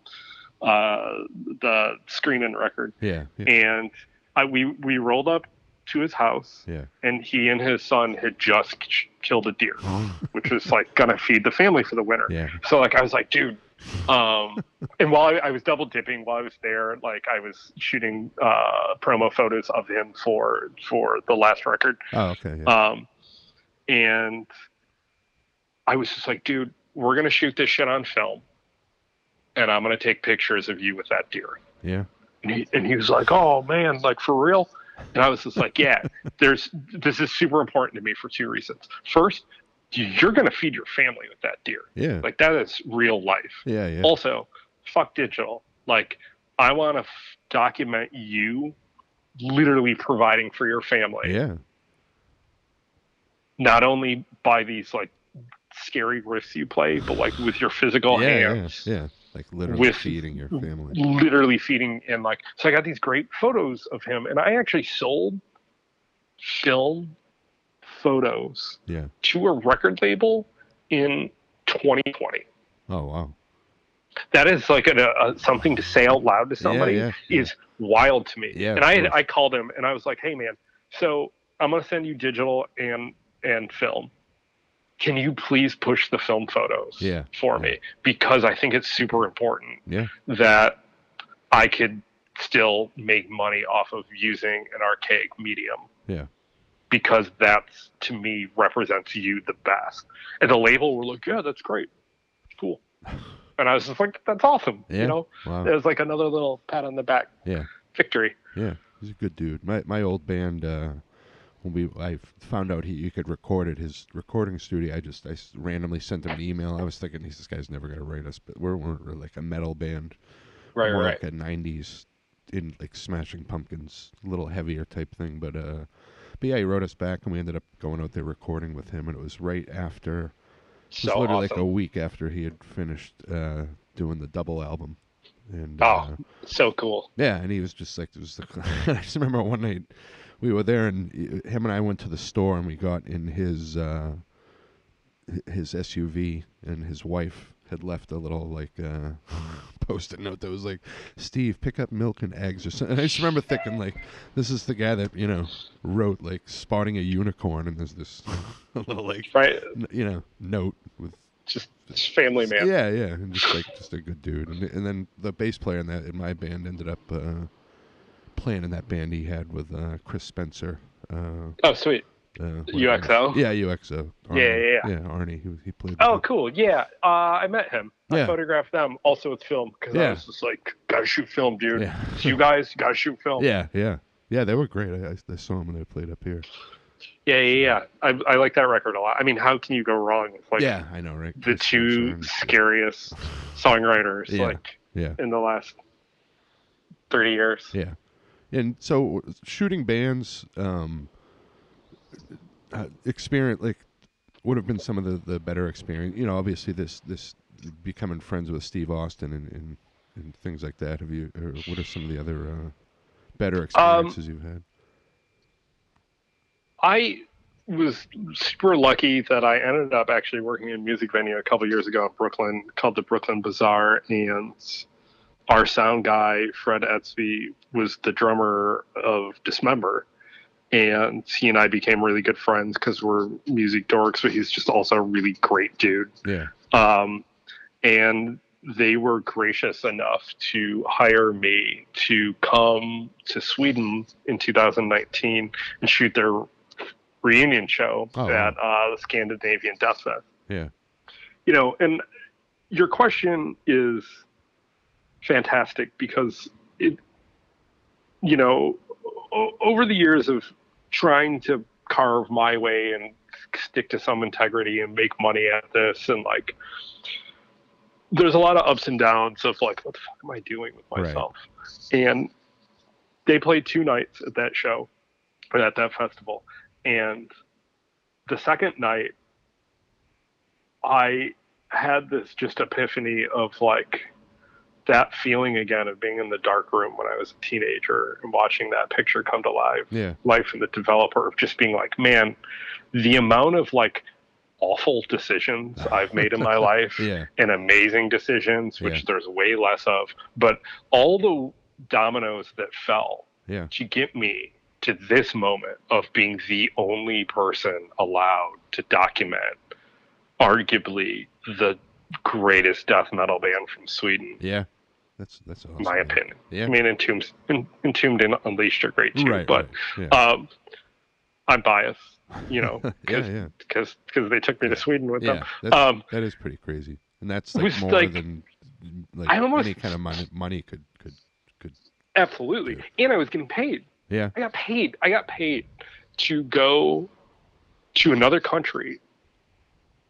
uh, the screening record, Yeah. Yeah. and I, we we rolled up to his house, Yeah. and he and his son had just k- killed a deer, *gasps* which was like gonna feed the family for the winter. Yeah. So like I was like, dude. Um, *laughs* and while I, I was double dipping while I was there, like I was shooting uh, promo photos of him for for the last record. Oh okay. Yeah. Um, and I was just like, dude, we're gonna shoot this shit on film, and I'm gonna take pictures of you with that deer. yeah. And he, and he was like, oh man, like for real. And I was just like, yeah, *laughs* there's this is super important to me for two reasons. First, you're gonna feed your family with that deer. Yeah. Like that is real life. Yeah. Yeah. Also, fuck digital. Like I want to f- document you literally providing for your family Yeah. not only by these like scary riffs you play, but like with your physical Yeah. Yeah. hands, Yeah. Like literally With- feeding your family. literally feeding and like. So I got these great photos of him, and I actually sold film photos Yeah. to a record label in 2020. Oh wow. That is like a, a, something to say out loud to somebody yeah, yeah. is wild to me. Yeah, and I had. I called him and I was like, "Hey man, so I'm gonna send you digital and and film. Can you please push the film photos Yeah, for me because I think it's super important Yeah. that I could still make money off of using an archaic medium. Yeah. Because that's to me represents you the best. And the label were like, yeah, that's great, cool. And I was just like, that's awesome. Yeah. You know, Wow. it was like another little pat on the back Yeah. victory. Yeah, he's a good dude. My my old band, uh, when we I found out he you could record at his recording studio, I just I randomly sent him an email. I was thinking this guy's never gonna write us, but we're, we're like a metal band, Right, more right. like a '90s in like Smashing Pumpkins, a little heavier type thing. But uh, but yeah, he wrote us back, and we ended up going out there recording with him, and it was right after. It was So literally awesome. like a week after he had finished uh, doing the double album, and Oh. uh, so cool. yeah, and he was just like, it was the. *laughs* I just remember one night we were there, and him and I went to the store, and we got in his uh, his SUV, and his wife had left a little like uh, *laughs* post-it note that was like, "Steve, pick up milk and eggs," or something. And I just remember thinking like, this is the guy that you know wrote like spotting a unicorn, and there's this *laughs* little like Right. n- you know note with Just, just family man. yeah, yeah, and just like just a good dude. And, and then the bass player in that in my band ended up uh, playing in that band he had with uh, Chris Spencer. Uh, Oh, sweet. uh. UXO? Yeah, UXO. Yeah, yeah, yeah. yeah. Arnie, he, he played. Oh, cool. Yeah. Uh, I met him. I Yeah. photographed them also with film because Yeah. I was just like, gotta shoot film, dude. Yeah. *laughs* you guys, gotta shoot film. Yeah, yeah, yeah. They were great. I, I, I saw them when they played up here. Yeah, yeah, yeah. I, I like that record a lot. I mean, how can you go wrong with like yeah, I know, right? the Chris two Spencer scariest *laughs* songwriters Yeah. like Yeah, in the last 30 years? yeah. And so shooting bands, um, uh, experience like would have been some of the, the better experience. You know, obviously this this becoming friends with Steve Austin and, and, and things like that. Have you? Or what are some of the other uh, better experiences you've had? I was super lucky that I ended up actually working in a music venue a couple years ago in Brooklyn called the Brooklyn Bazaar, and our sound guy Fred Estby was the drummer of Dismember, and he and I became really good friends because we're music dorks, but he's just also a really great dude. Yeah, Um, and they were gracious enough to hire me to come to Sweden in 2019 and shoot their reunion show Oh, at uh, the Scandinavian Death Fest. yeah, You know, and your question is fantastic because it, you know, o- over the years of trying to carve my way and stick to some integrity and make money at this and like there's a lot of ups and downs of like what the fuck am i doing with Right. myself and they played two nights at that show or at that festival and the second night i had this just epiphany of like that feeling again of being in the dark room when i was a teenager and watching that picture come to life yeah, life in the developer of just being like, man, the amount of like awful decisions I've made in my *laughs* life yeah, and amazing decisions, which Yeah. there's way less of, but all the dominoes that fell yeah, to get me to this moment of being the only person allowed to document arguably the greatest death metal band from Sweden, yeah. That's that's awesome. my opinion. Yeah, I mean, Entombed, Entombed and Unleashed are great too, right, but right. Yeah. um, I'm biased, you know, because *laughs* yeah, because they took me to Sweden with them. That's, Um, that is pretty crazy, and that's like more like- than like I almost- any kind of money money could could could. absolutely, and I was getting paid. Yeah, I got paid. I got paid to go to another country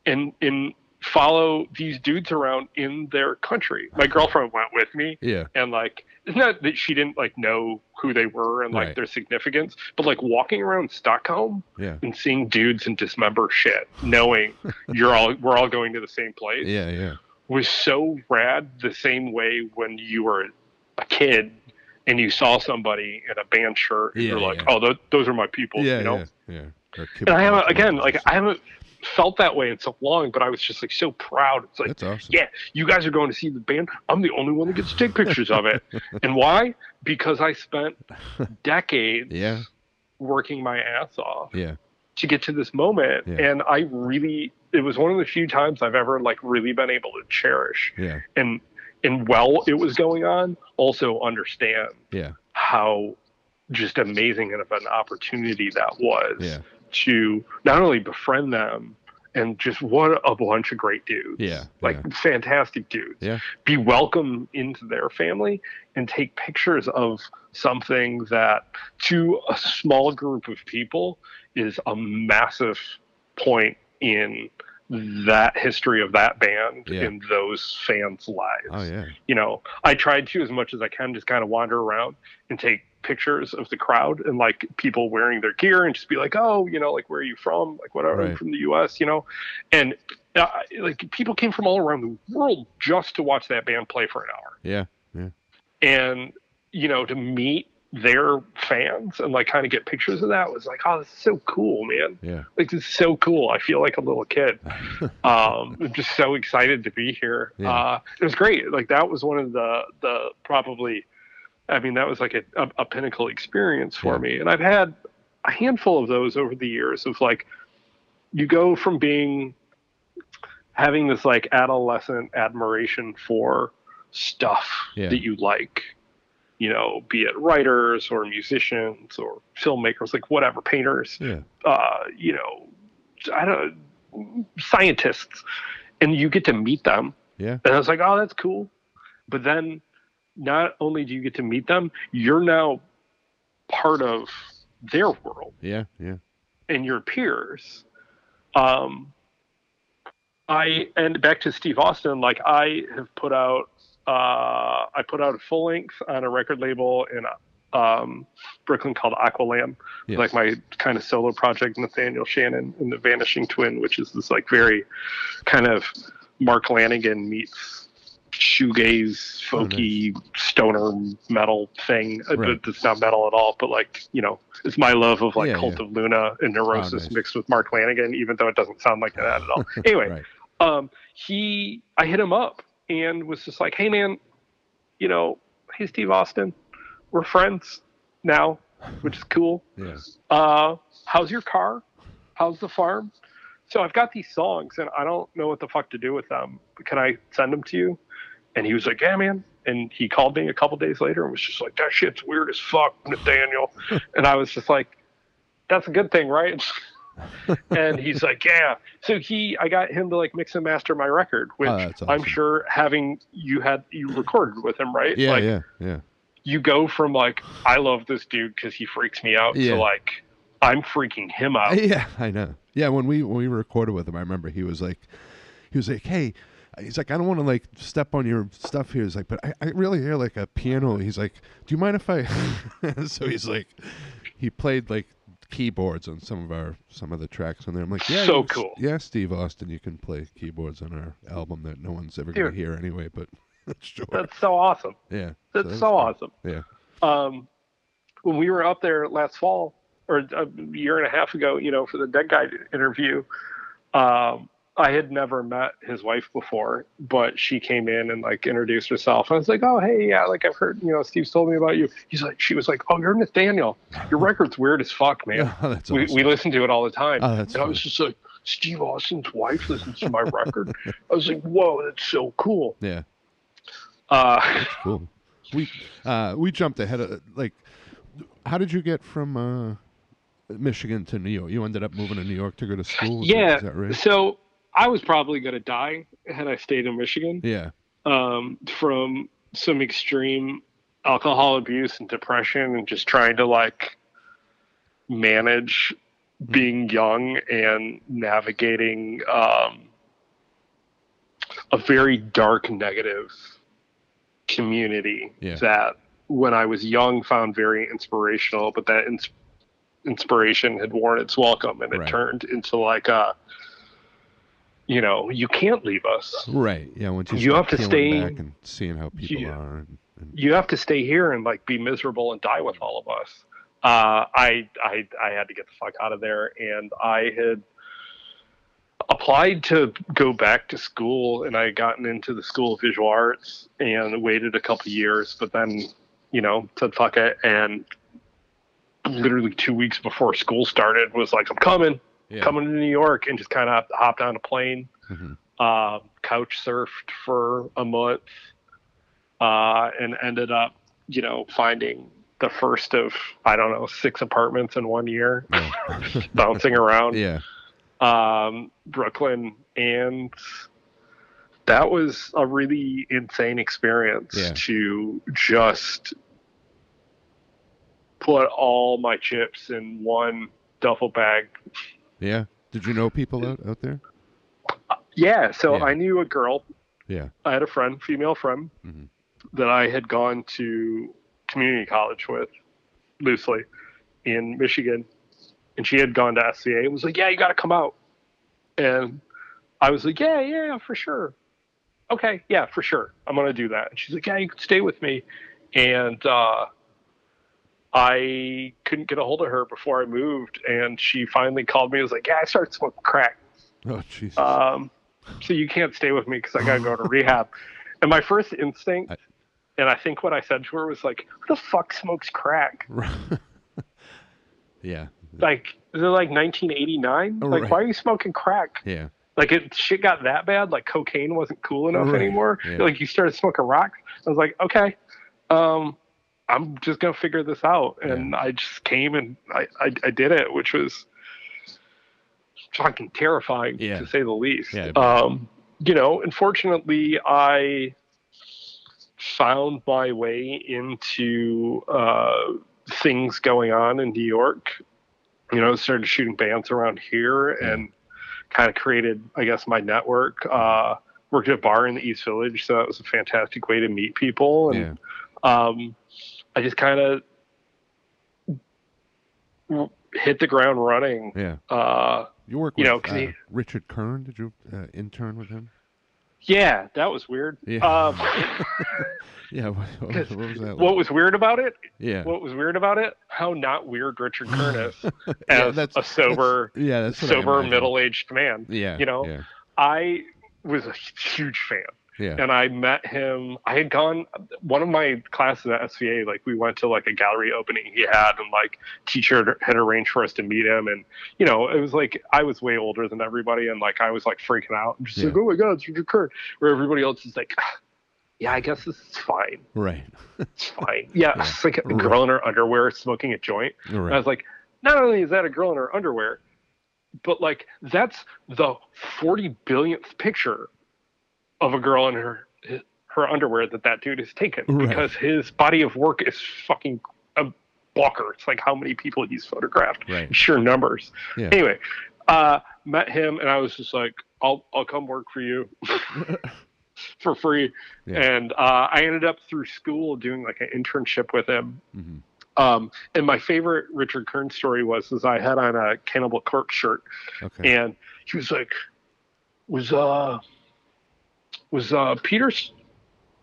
and and follow these dudes around in their country. My girlfriend went with me, yeah, and like it's not that she didn't like know who they were and like Right. their significance, but like walking around Stockholm yeah, and seeing dudes and dismember shit, knowing *laughs* you're all we're all going to the same place. yeah, yeah, was so rad the same way when you were a kid and you saw somebody in a band shirt, and Yeah, you're like, yeah. oh, th- those are my people, yeah, you know. yeah, yeah. And I haven't again, like I haven't felt that way in so long, but I was just like so proud. It's like, awesome. yeah, you guys are going to see the band. I'm the only one that gets to take pictures of it. *laughs* and why? Because I spent *laughs* decades Yeah, working my ass off yeah, to get to this moment. Yeah. And I really, it was one of the few times I've ever like really been able to cherish yeah, and, and while it was going on, also understand yeah, how just amazing of an opportunity that was yeah, to not only befriend them and just what a bunch of great dudes. Yeah, Like yeah. fantastic dudes. Yeah. Be welcome into their family and take pictures of something that to a small group of people is a massive point in that history of that band Yeah. in those fans' lives Oh yeah, you know, I tried to as much as I can just kind of wander around and take pictures of the crowd and like people wearing their gear and just be like, oh, you know, like where are you from? Like whatever, I'm from the U.S. You know, and uh, like people came from all around the world just to watch that band play for an hour, Yeah, yeah, and you know, to meet their fans and like kind of get pictures of that was like, oh, this is so cool, man. yeah, Like this is so cool. I feel like a little kid. *laughs* Um, I'm just so excited to be here. Yeah. Uh, it was great. Like that was one of the the probably, I mean, that was like a, a, a pinnacle experience for Yeah. me. And I've had a handful of those over the years. Of like, you go from being having this like adolescent admiration for stuff Yeah. that you like you know be it writers or musicians or filmmakers like whatever painters yeah, uh, you know, I don't scientists, and you get to meet them. Yeah. And I was like, oh, that's cool. But then, not only do you get to meet them, you're now part of their world yeah, yeah, and your peers. Um, I and back to Steve Austin, like I have put out, uh, I put out a full length on a record label in um, Brooklyn called Aqualamb, yes. like my kind of solo project, Nathaniel Shannon and the Vanishing Twin, which is this like very kind of Mark Lanegan meets shoegaze, Oh, folky, stoner metal thing. Uh, Right. It's not metal at all, but like you know, it's my love of like Yeah, Cult yeah. of Luna and Neurosis nice. mixed with Mark Lanegan, even though it doesn't sound like that at all. *laughs* anyway, right, um, he, I hit him up and was just like, "Hey, man, you know, hey, Steve Austin, we're friends now, which is cool. yeah, Uh, how's your car? How's the farm? So I've got these songs and I don't know what the fuck to do with them. Can I send them to you?" And he was like, "Yeah, man." And he called me a couple days later and was just like, "That shit's weird as fuck, Nathaniel." *laughs* and I was just like, "That's a good thing, right?" *laughs* and he's like, "Yeah." So he, I got him to like mix and master my record, oh, which Oh, that's I'm sure having you had you recorded with him, right? yeah, like, yeah, yeah, You go from like, I love this dude because he freaks me out, Yeah. to like, I'm freaking him out. *laughs* yeah. I know. Yeah, when we when we recorded with him, I remember he was like, he was like, hey. He's like, I don't want to like step on your stuff here. He's like, but I, I really hear like a piano. He's like, do you mind if I? *laughs* so he's like, he played like keyboards on some of our some of the tracks on there. I'm like, yeah, So cool. Yeah, Steve Austin, you can play keyboards on our album that no one's ever gonna hear anyway. But *laughs* that's sure, That's so awesome. yeah, That's that's so awesome. Yeah, Um, when we were up there last fall or a year and a half ago, you know, for the Dead Guy interview, um, I had never met his wife before, but she came in and like introduced herself. I was like, "Oh, hey, yeah, like I've heard, you know, Steve's told me about you." He's like, she was like, "Oh, you're Nathaniel. Your record's weird as fuck, man. *laughs* Oh, we awesome. we listen to it all the time." Oh, and I was just like, "Steve Austin's wife listens to my *laughs* record." I was like, "Whoa, that's so cool." yeah. Uh, cool. We uh we jumped ahead of like how did you get from uh Michigan to New York? You ended up moving to New York to go to school? Is yeah. that right? So I was probably gonna die had I stayed in Michigan. Yeah. um, from some extreme alcohol abuse and depression and just trying to like manage being young and navigating um, a very dark negative community Yeah. that when I was young found very inspirational, but that ins- inspiration had worn its welcome and it Right. turned into like a you know, you can't leave us. Right. Yeah, once you, You have to stay- back and seeing how people Yeah. are and you have to stay here and like be miserable and die with all of us. Uh, I, I, I had to get the fuck out of there. And I had applied to go back to school and I had gotten into the School of Visual Arts and waited a couple years, but then, you know, said fuck it. And literally two weeks before school started was like, I'm coming, Yeah. coming to New York and just kind of hopped on a plane Mhm. uh, couch surfed for a month uh, and ended up, you know, finding the first of I don't know six apartments in one year, Oh. *laughs* bouncing around yeah. um, Brooklyn, and that was a really insane experience Yeah. to just put all my chips in one duffel bag Yeah. Did you know people out, out there? Yeah, so Yeah. I knew a girl. Yeah. I had a friend, female friend, Mhm. that I had gone to community college with, loosely, in Michigan, and she had gone to SVA and was like, "Yeah, you got to come out," and I was like, "Yeah, yeah, yeah, for sure." Okay, yeah, for sure, I'm gonna do that. And she's like, "Yeah, you can stay with me," and uh, I couldn't get a hold of her before I moved, and she finally called me. and was like, "Yeah, I started smoking crack." Oh, Jesus. um, so you can't stay with me because I gotta go to rehab. *laughs* And my first instinct, I- and I think what I said to her was like, "Who the fuck smokes crack?" *laughs* yeah. Like, is it like 1989? Like, Right. why are you smoking crack? Yeah. Like, it shit got that bad. Like, cocaine wasn't cool enough Right. anymore. Yeah. Like, you started smoking rocks. I was like, okay, um, I'm just gonna figure this out. And I just came and I, I, I did it, which was fucking terrifying Yeah. to say the least. Yeah. Um, you know, unfortunately, I found my way into uh, things going on in New York. You know, started shooting bands around here and kind of created, I guess, my network. Uh, worked at a bar in the East Village, so that was a fantastic way to meet people. And Yeah. um, I just kind of hit the ground running. Yeah. Uh, You work You with uh, he- Richard Kern. Did you uh, intern with him? yeah, that was weird. Yeah. Um, *laughs* Yeah. What, what, was- what was that? what was weird about it? yeah. What was weird about it? How not weird Richard Kern is *laughs* yeah, as that's a sober, Yeah, that's sober middle-aged man. Yeah. you know? Yeah. I was a huge fan. Yeah. and I met him. I had gone one of my classes at SVA. Like we went to like a gallery opening he had, and like teacher had arranged for us to meet him. And you know, it was like I was way older than everybody, and like I was like freaking out, and just like, oh my god, it's Richard Kern. Where everybody else is like, "Ah, yeah, I guess this is fine. Right. It's fine. Yeah, *laughs* Yeah. it's like a girl in her underwear smoking a joint. And I was like, not only is that a girl in her underwear, but like that's the 40 billionth picture of a girl in her her underwear that that dude has taken Right. because his body of work is fucking a blocker. It's like how many people he's photographed, Right. sheer numbers. Yeah. Anyway, uh, met him and I was just like, I'll I'll come work for you. *laughs* for free Yeah. and uh, i ended up through school doing like an internship with him Mhm. um, and my favorite Richard Kern story was is I had on a Cannibal Corpse shirt, Okay. and he was like, "Was uh, was uh Peter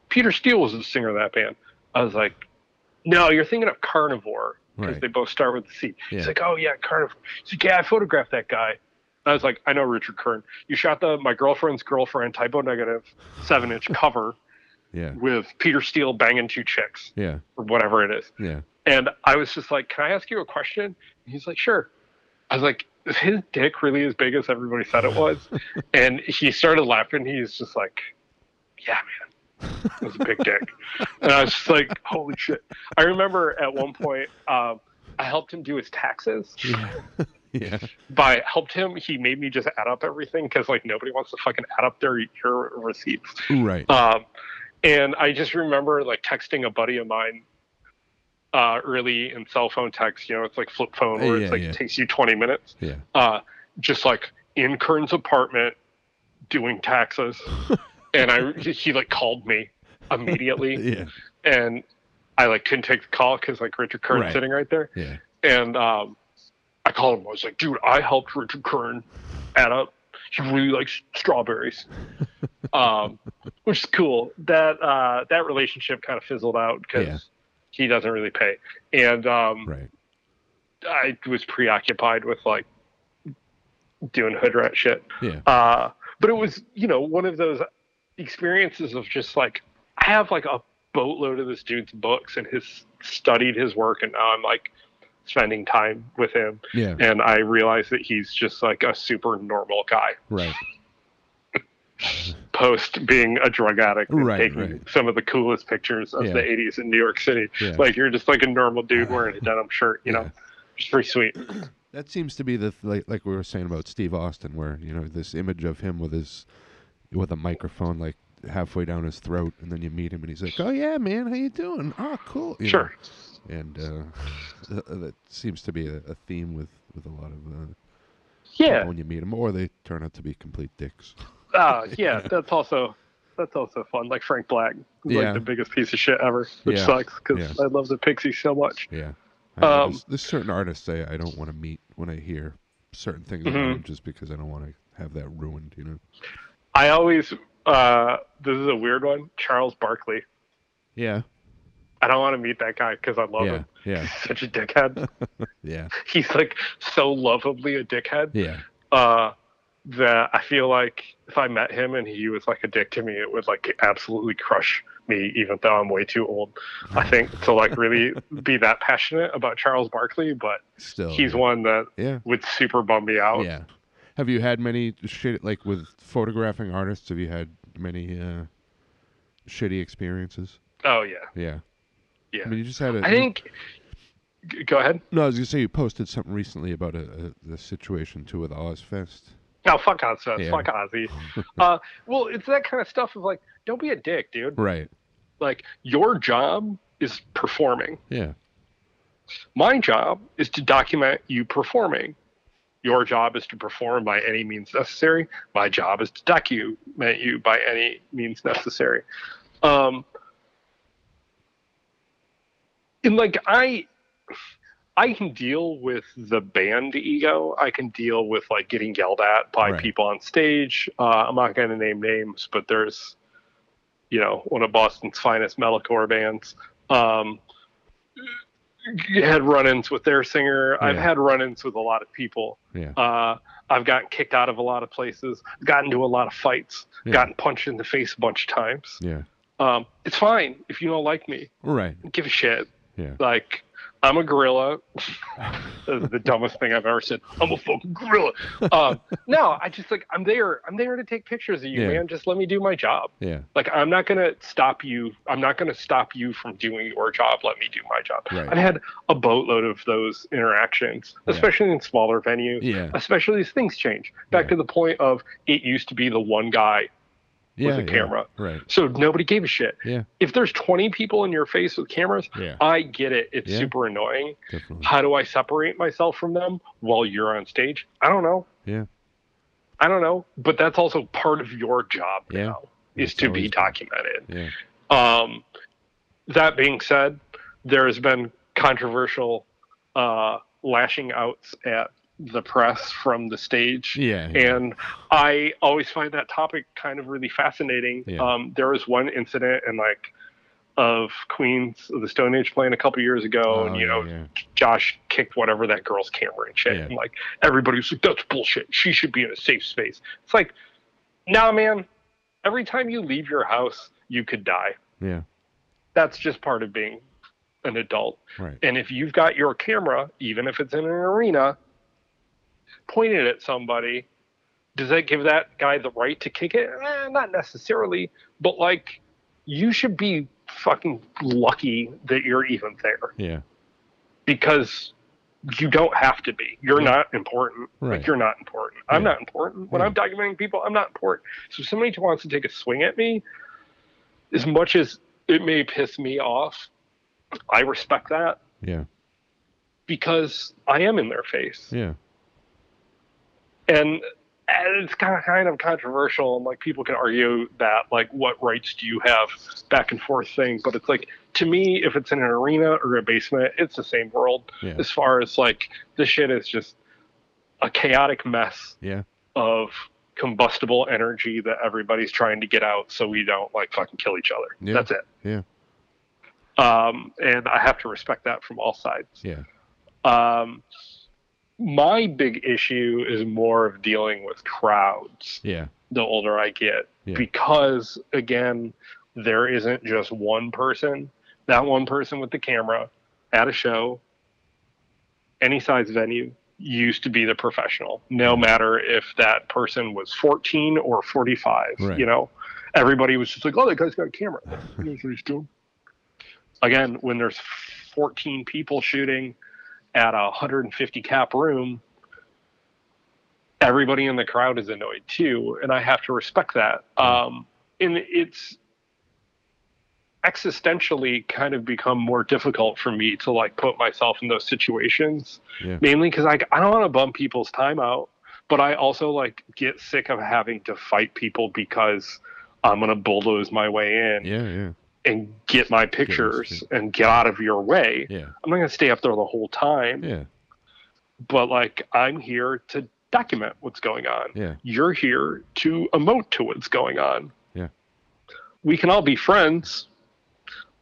Peter Steele was the singer of that band?" I was like, "No, you're thinking of Carnivore because Right. they both start with the C." Yeah. He's like, "Oh yeah, Carnivore." He's like, "Yeah, I photographed that guy." I was like, "I know Richard Kern. You shot the my girlfriend's girlfriend Type O Negative seven inch *laughs* cover Yeah. with Peter Steele banging two chicks Yeah. or whatever it is." Yeah. And I was just like, "Can I ask you a question?" And he's like, "Sure." I was like, "Is his dick really as big as everybody said it was?" *laughs* and he started laughing. He's just like, "Yeah, man, it was a big dick." and I was just like, "Holy shit!" I remember at one point, um, I helped him do his taxes. *laughs* Yeah. yeah. By helped him, he made me just add up everything because like nobody wants to fucking add up their your receipts. Right. Um, and I just remember like texting a buddy of mine uh, early in cell phone text. You know, it's like flip phone where Yeah, it's like yeah. it takes you 20 minutes. Yeah. Uh, just like in Kern's apartment doing taxes. *laughs* and I he like called me immediately, *laughs* Yeah. and I like couldn't take the call because like Richard Kern's Right. sitting right there. Yeah. And um, I called him. I was like, dude, I helped Richard Kern add up he really likes strawberries, *laughs* um, which is cool. That uh, that relationship kind of fizzled out because. He doesn't really pay, and um, Right. I was preoccupied with like doing hood rat shit. Yeah. Uh, but it was, you know, one of those experiences of just like I have like a boatload of this dude's books and his studied his work, and now I'm like spending time with him, Yeah. and I realize that he's just like a super normal guy. Right. *laughs* Post being a drug addict and Right, taking right. some of the coolest pictures of Yeah. the 80s in New York City. Yeah. Like you're just like a normal dude wearing a denim shirt, you know, it's pretty sweet. *clears throat* That seems to be the th- like, like we were saying about Steve Austin, where you know this image of him with his with a microphone like halfway down his throat, and then you meet him, and he's like, "Oh yeah, man, how you doing? Oh, cool." You know? Sure. And uh, *laughs* that seems to be a, a theme with with a lot of uh, Yeah. when you meet them, or they turn out to be complete dicks. *laughs* Uh, *laughs* yeah, that's also that's also fun. Like Frank Black, Yeah. like the biggest piece of shit ever, which Yeah. sucks because Yeah. I love the Pixies so much. Yeah. Um, there's, there's certain artists I, I don't want to meet when I hear certain things Mhm. about them just because I don't want to have that ruined, you know? I always uh, this is a weird one. Charles Barkley. Yeah. I don't want to meet that guy because I love him. Yeah. He's such a dickhead. *laughs* Yeah. *laughs* He's like so lovably a dickhead. Yeah. Uh, that I feel like if I met him and he was like a dick to me, it would like absolutely crush me, even though I'm way too old. I *laughs* think to like really be that passionate about Charles Barkley, but Still. he's yeah. one that Yeah. would super bum me out. Yeah. Have you had many shit like with photographing artists? Have you had many uh, shitty experiences? Oh yeah, Yeah. yeah. I mean, you just had a. I think. Go ahead. No, I was gonna say you posted something recently about a, a the situation too with Ozzfest. No, fuck Ozzfest. Yeah. Fuck Ozzy. *laughs* uh, well, it's that kind of stuff of like, don't be a dick, dude. Right. Like, your job is performing. Yeah. My job is to document you performing. Your job is to perform by any means necessary. My job is to document you by any means necessary. Um, and like I, I can deal with the band ego. I can deal with like getting yelled at by Right. people on stage. Uh, I'm not going to name names, but there's, you know, one of Boston's finest metalcore bands. Um, had run-ins with their singer. I've had run-ins with a lot of people. Yeah. Uh, I've gotten kicked out of a lot of places. Gotten into a lot of fights. Yeah. Gotten punched in the face a bunch of times. Yeah. Um, it's fine if you don't like me. Right. Give a shit. Yeah. Like I'm a gorilla. *laughs* That's the dumbest thing I've ever said. I'm a fucking gorilla. Um, no, I just like I'm there. I'm there to take pictures of you, Yeah. man. Just let me do my job. Yeah. Like I'm not gonna stop you. I'm not gonna stop you from doing your job. Let me do my job. Right. I've had a boatload of those interactions, Yeah. especially in smaller venues. Yeah. Especially as things change. Back Yeah. to the point of it used to be the one guy Yeah. a yeah. camera. Right. so nobody gave a shit. Yeah. If there's 20 people in your face with cameras, Yeah. I get it. It's Yeah. super annoying. Definitely. How do I separate myself from them while you're on stage? I don't know. Yeah. I don't know. But that's also part of your job Yeah. now is to be documented. Yeah. Um, that being said, there has been controversial uh, lashing outs at the press from the stage. Yeah. yeah. And I always find that topic kind of really fascinating. Yeah. Um, there was one incident in like of Queens of the Stone Age playing a couple years ago, Oh, and you know yeah. Josh kicked whatever that girl's camera and shit, and like everybody was like, "That's bullshit. She should be in a safe space." It's like, nah, man. Every time you leave your house, you could die. Yeah. That's just part of being an adult. Right. And if you've got your camera, even if it's in an arena, pointed at somebody, does that give that guy the right to kick it? Eh, not necessarily, but like you should be fucking lucky that you're even there Yeah. because you don't have to be. You're Yeah. not important. Right. Like you're not important. I'm not important. When Yeah. I'm documenting people, I'm not important. So if somebody wants to take a swing at me, as much as it may piss me off, I respect that Yeah. because I am in their face. Yeah. And it's kind of kind of controversial and like people can argue that like what rights do you have back and forth thing but it's like to me if it's in an arena or a basement it's the same world Yeah. as far as like this shit is just a chaotic mess Yeah. of combustible energy that everybody's trying to get out so we don't like fucking kill each other. Yeah. That's it. Yeah. Um, and I have to respect that from all sides. Yeah. Um, my big issue is more of dealing with crowds Yeah. the older I get Yeah. because again, there isn't just one person. That one person with the camera at a show, any size venue, used to be the professional. No matter if that person was 14 or 45, Right. you know, everybody was just like, "Oh, that guy's got a camera." *laughs* He knows what he's doing. Again, when there's 14 people shooting at a 150 cap room, everybody in the crowd is annoyed too, and I have to respect that. Um, and it's existentially kind of become more difficult for me to like put myself in those situations, Yeah. mainly because I I don't want to bum people's time out, but I also like get sick of having to fight people because I'm gonna bulldoze my way in Yeah. Yeah. And get my pictures and get out of your way. Yeah. I'm not gonna stay up there the whole time Yeah. but like I'm here to document what's going on. Yeah. You're here to emote to what's going on. Yeah. We can all be friends,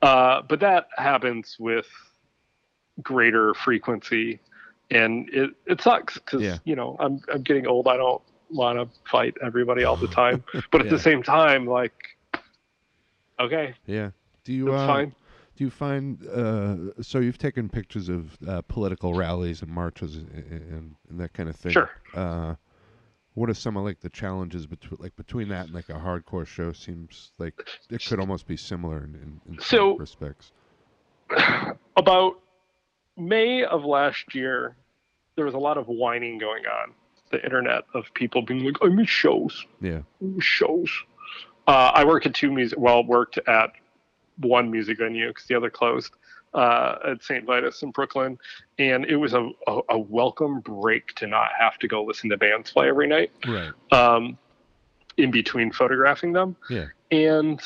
uh, but that happens with greater frequency, and it it sucks because Yeah. you know I'm I'm getting old. I don't want to fight everybody all the *laughs* time, but at Yeah. the same time, like, okay, Yeah. Do you that's uh, fine. do you find uh, so you've taken pictures of uh, political rallies and marches and, and, and that kind of thing? Sure. Uh, what are some of like the challenges between like between that and like a hardcore show? Seems like it could almost be similar in, in, in some So- respects. *sighs* about May of last year, there was a lot of whining going on the internet of people being like, "I miss shows, Yeah. I miss shows." Uh, I work at two music. Well, worked at one music venue because the other closed uh, at St. Vitus in Brooklyn, and it was a, a, a welcome break to not have to go listen to bands play every night. Right. Um, in between photographing them, Yeah. and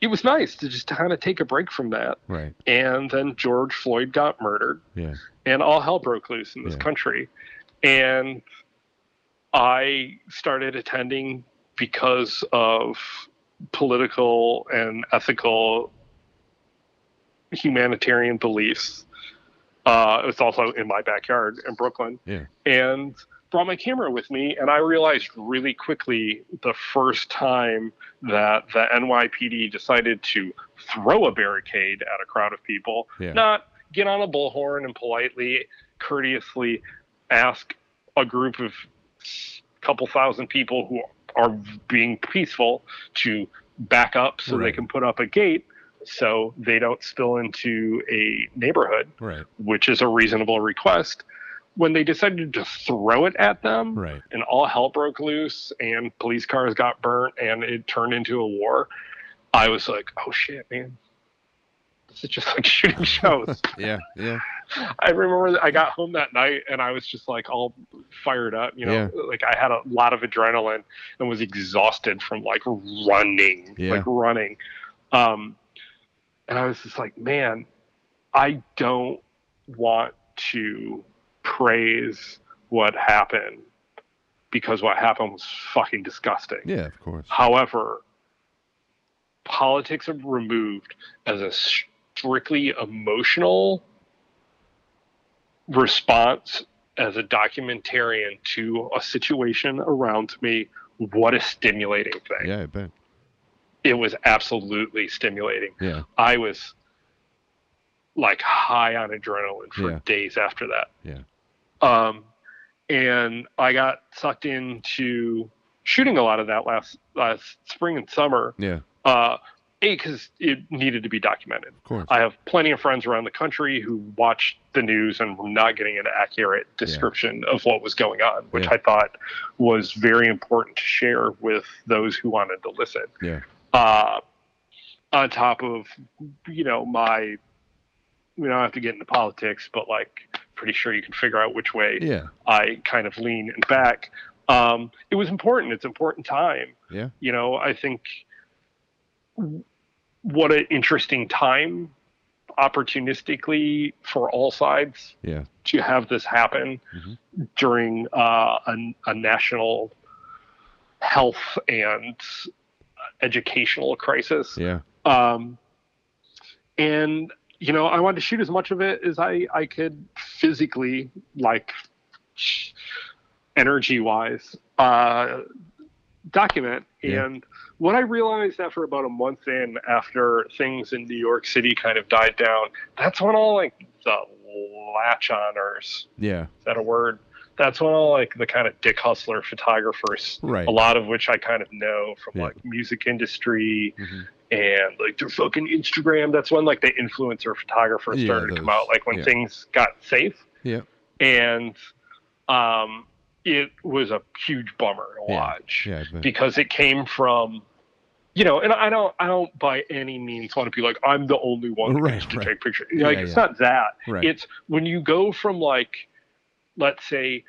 it was nice to just kind of take a break from that. Right. And then George Floyd got murdered Yeah. and all hell broke loose in this Yeah. country. And I started attending because of political and ethical humanitarian beliefs. Uh, it's also in my backyard in Brooklyn. Yeah. And brought my camera with me, and I realized really quickly the first time that the NYPD decided to throw a barricade at a crowd of people, Yeah. not get on a bullhorn and politely, courteously ask a group of couple thousand people who are being peaceful to back up so they can put up a gate so they don't spill into a neighborhood, Right. which is a reasonable request. When they decided to throw it at them, Right. and all hell broke loose and police cars got burnt and it turned into a war i was like oh shit man *laughs* is just like shooting shows Yeah. Yeah. i remember i got home that night and i was just like all fired up you know Yeah. like i had a lot of adrenaline and was exhausted from like running Yeah. like running um and i was just like man i don't want to praise what happened because what happened was fucking disgusting. Yeah. Of course. However, politics are removed as a strictly emotional response as a documentarian to a situation around me. What a stimulating thing. Yeah. I bet. It was absolutely stimulating. Yeah. I was like high on adrenaline for Yeah. days after that. Yeah. Um, and I got sucked into shooting a lot of that last last spring and summer. Yeah. Uh, a because it needed to be documented. Of course. I have plenty of friends around the country who watched the news and were not getting an accurate description of what was going on, which Yeah. I thought was very important to share with those who wanted to listen. Yeah. Uh, on top of, you know, my, we don't have to get into politics, but like, pretty sure you can figure out which way Yeah. I kind of lean and back. Um, it was important. It's important time. Yeah. You know, I think what an interesting time opportunistically for all sides Yeah. to have this happen Mhm. during uh, a, a national health and educational crisis. Yeah. Um, and you know, I wanted to shoot as much of it as I I could physically, like energy wise, uh, document. Yeah. And what I realized after about a month in, after things in New York City kind of died down, that's when all like the latch honors Yeah. is that a word? That's when all like the kind of dick hustler photographers, Right. a lot of which I kind of know from Yeah. like music industry Mhm. and like their fucking Instagram. That's when like the influencer photographers Yeah, started to come out, like when yeah. things got safe. Yeah. And um, it was a huge bummer to Yeah. watch Yeah. Because it came from you know and i don't i don't by any means want to be like i'm the only one who Right, to take pictures Yeah, like it's yeah. not that Right. it's when you go from like let's say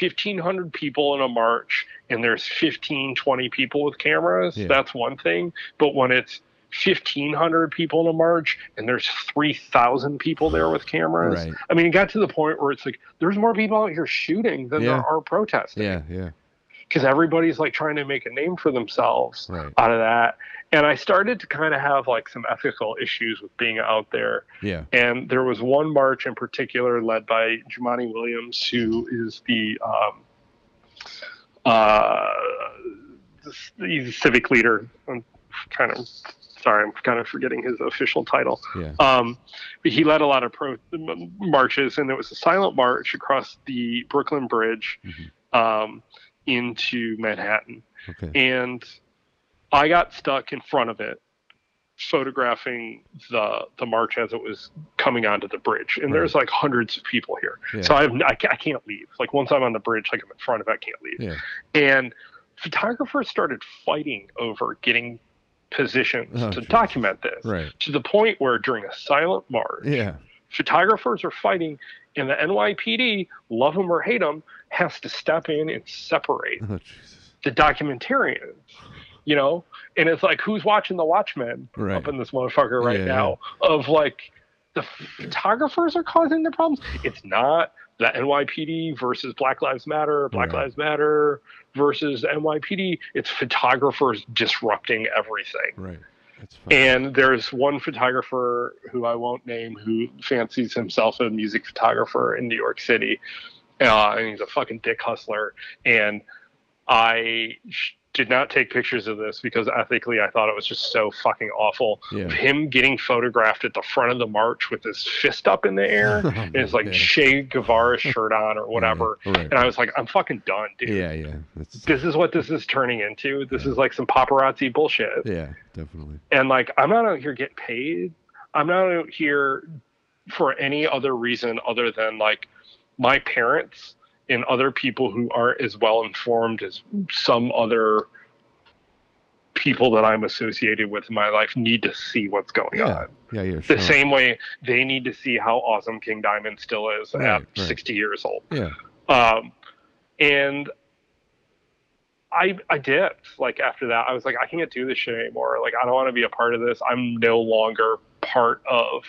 1500 people in a march and there's 15 20 people with cameras Yeah. that's one thing but when it's 1500 people in a march and there's 3000 people there with cameras Right. i mean it got to the point where it's like there's more people out here shooting than Yeah. there are protesting Yeah. Yeah. because everybody's like trying to make a name for themselves Right. out of that. And I started to kind of have like some ethical issues with being out there. Yeah. And there was one march in particular led by Jumaane Williams, who is the um, uh, he's a civic leader. I'm kind of sorry, I'm kind of forgetting his official title. Yeah. Um, but he led a lot of pro marches, and there was a silent march across the Brooklyn Bridge Mhm. um, into Manhattan. Okay. And I got stuck in front of it, photographing the the march as it was coming onto the bridge. And there's like hundreds of people here, Yeah. so I have I, I can't leave. Like once I'm on the bridge, like I'm in front of it, I can't leave. Yeah. And photographers started fighting over getting positions Oh, to jeez. document this Right. to the point where during a silent march, Yeah. photographers are fighting, and the NYPD, love them or hate them, has to step in and separate Oh the documentarians. You know, and it's like who's watching the Watchmen Right. up in this motherfucker right Yeah, now? Of like the photographers are causing the problems. It's not the NYPD versus Black Lives Matter, Black Right. Lives Matter versus NYPD. It's photographers disrupting everything. Right. And there's one photographer who I won't name who fancies himself a music photographer in New York City. Uh, and he's a fucking dick hustler. And I sh- did not take pictures of this because ethically I thought it was just so fucking awful. Yeah. Him getting photographed at the front of the march with his fist up in the *laughs* air oh, and his like Yeah. Che Guevara shirt on or whatever. *laughs* Yeah. Right. And I was like, I'm fucking done, dude. Yeah. Yeah. That's, This is what this is turning into. This Yeah. is like some paparazzi bullshit yeah. Definitely. and like i'm not out here getting paid i'm not out here for any other reason other than like my parents and other people who aren't as well informed as some other people that i'm associated with in my life need to see what's going Yeah. on Yeah. Yeah. the same way they need to see how awesome king diamond still is Right, at right. 60 years old Yeah. um, and I I dipped. Like after that, I was like, I can't do this shit anymore. Like I don't want to be a part of this. I'm no longer part of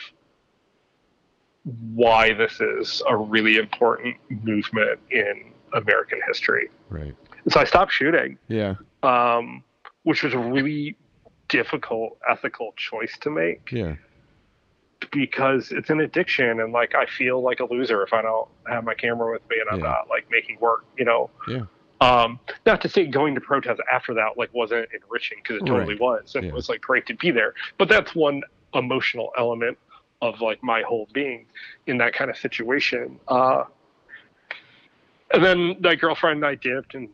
why this is a really important movement in American history. Right. So I stopped shooting, Yeah. um, which was a really difficult ethical choice to make Yeah. because it's an addiction and like I feel like a loser if I don't have my camera with me and I'm Yeah. not like making work, you know. Yeah. Um, not to say going to protest after that like wasn't enriching because it totally Right. was and Yeah. it was like great to be there. But that's one emotional element of like my whole being in that kind of situation. Uh, and then my girlfriend and I dipped and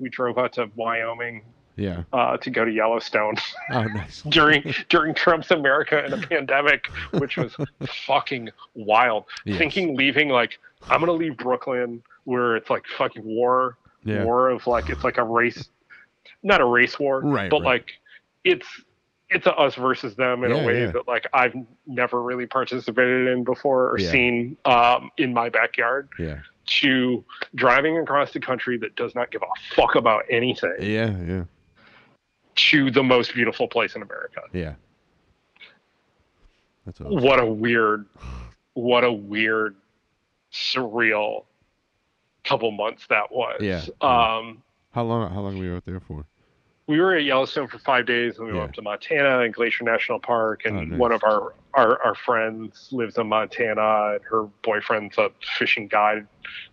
we drove out to Wyoming Yeah. uh, to go to Yellowstone *laughs* Oh, nice. *laughs* during during Trump's America in a pandemic, which was fucking wild. Yes. Thinking leaving like I'm gonna leave Brooklyn where it's like fucking war, Yeah. war of like it's like a race, not a race war, Right, but right. like it's it's a us versus them in Yeah, a way yeah. that like I've never really participated in before or Yeah. seen um, in my backyard. Yeah. To driving across the country that does not give a fuck about anything Yeah. Yeah. to the most beautiful place in America. Yeah. That's awesome. what a weird what a weird surreal couple months that was Yeah. um How long? How long were you out there for? We were at Yellowstone for five days, and we Yeah. went up to Montana and Glacier National Park. And Oh, nice. one of our, our our friends lives in Montana, and her boyfriend's a fishing guide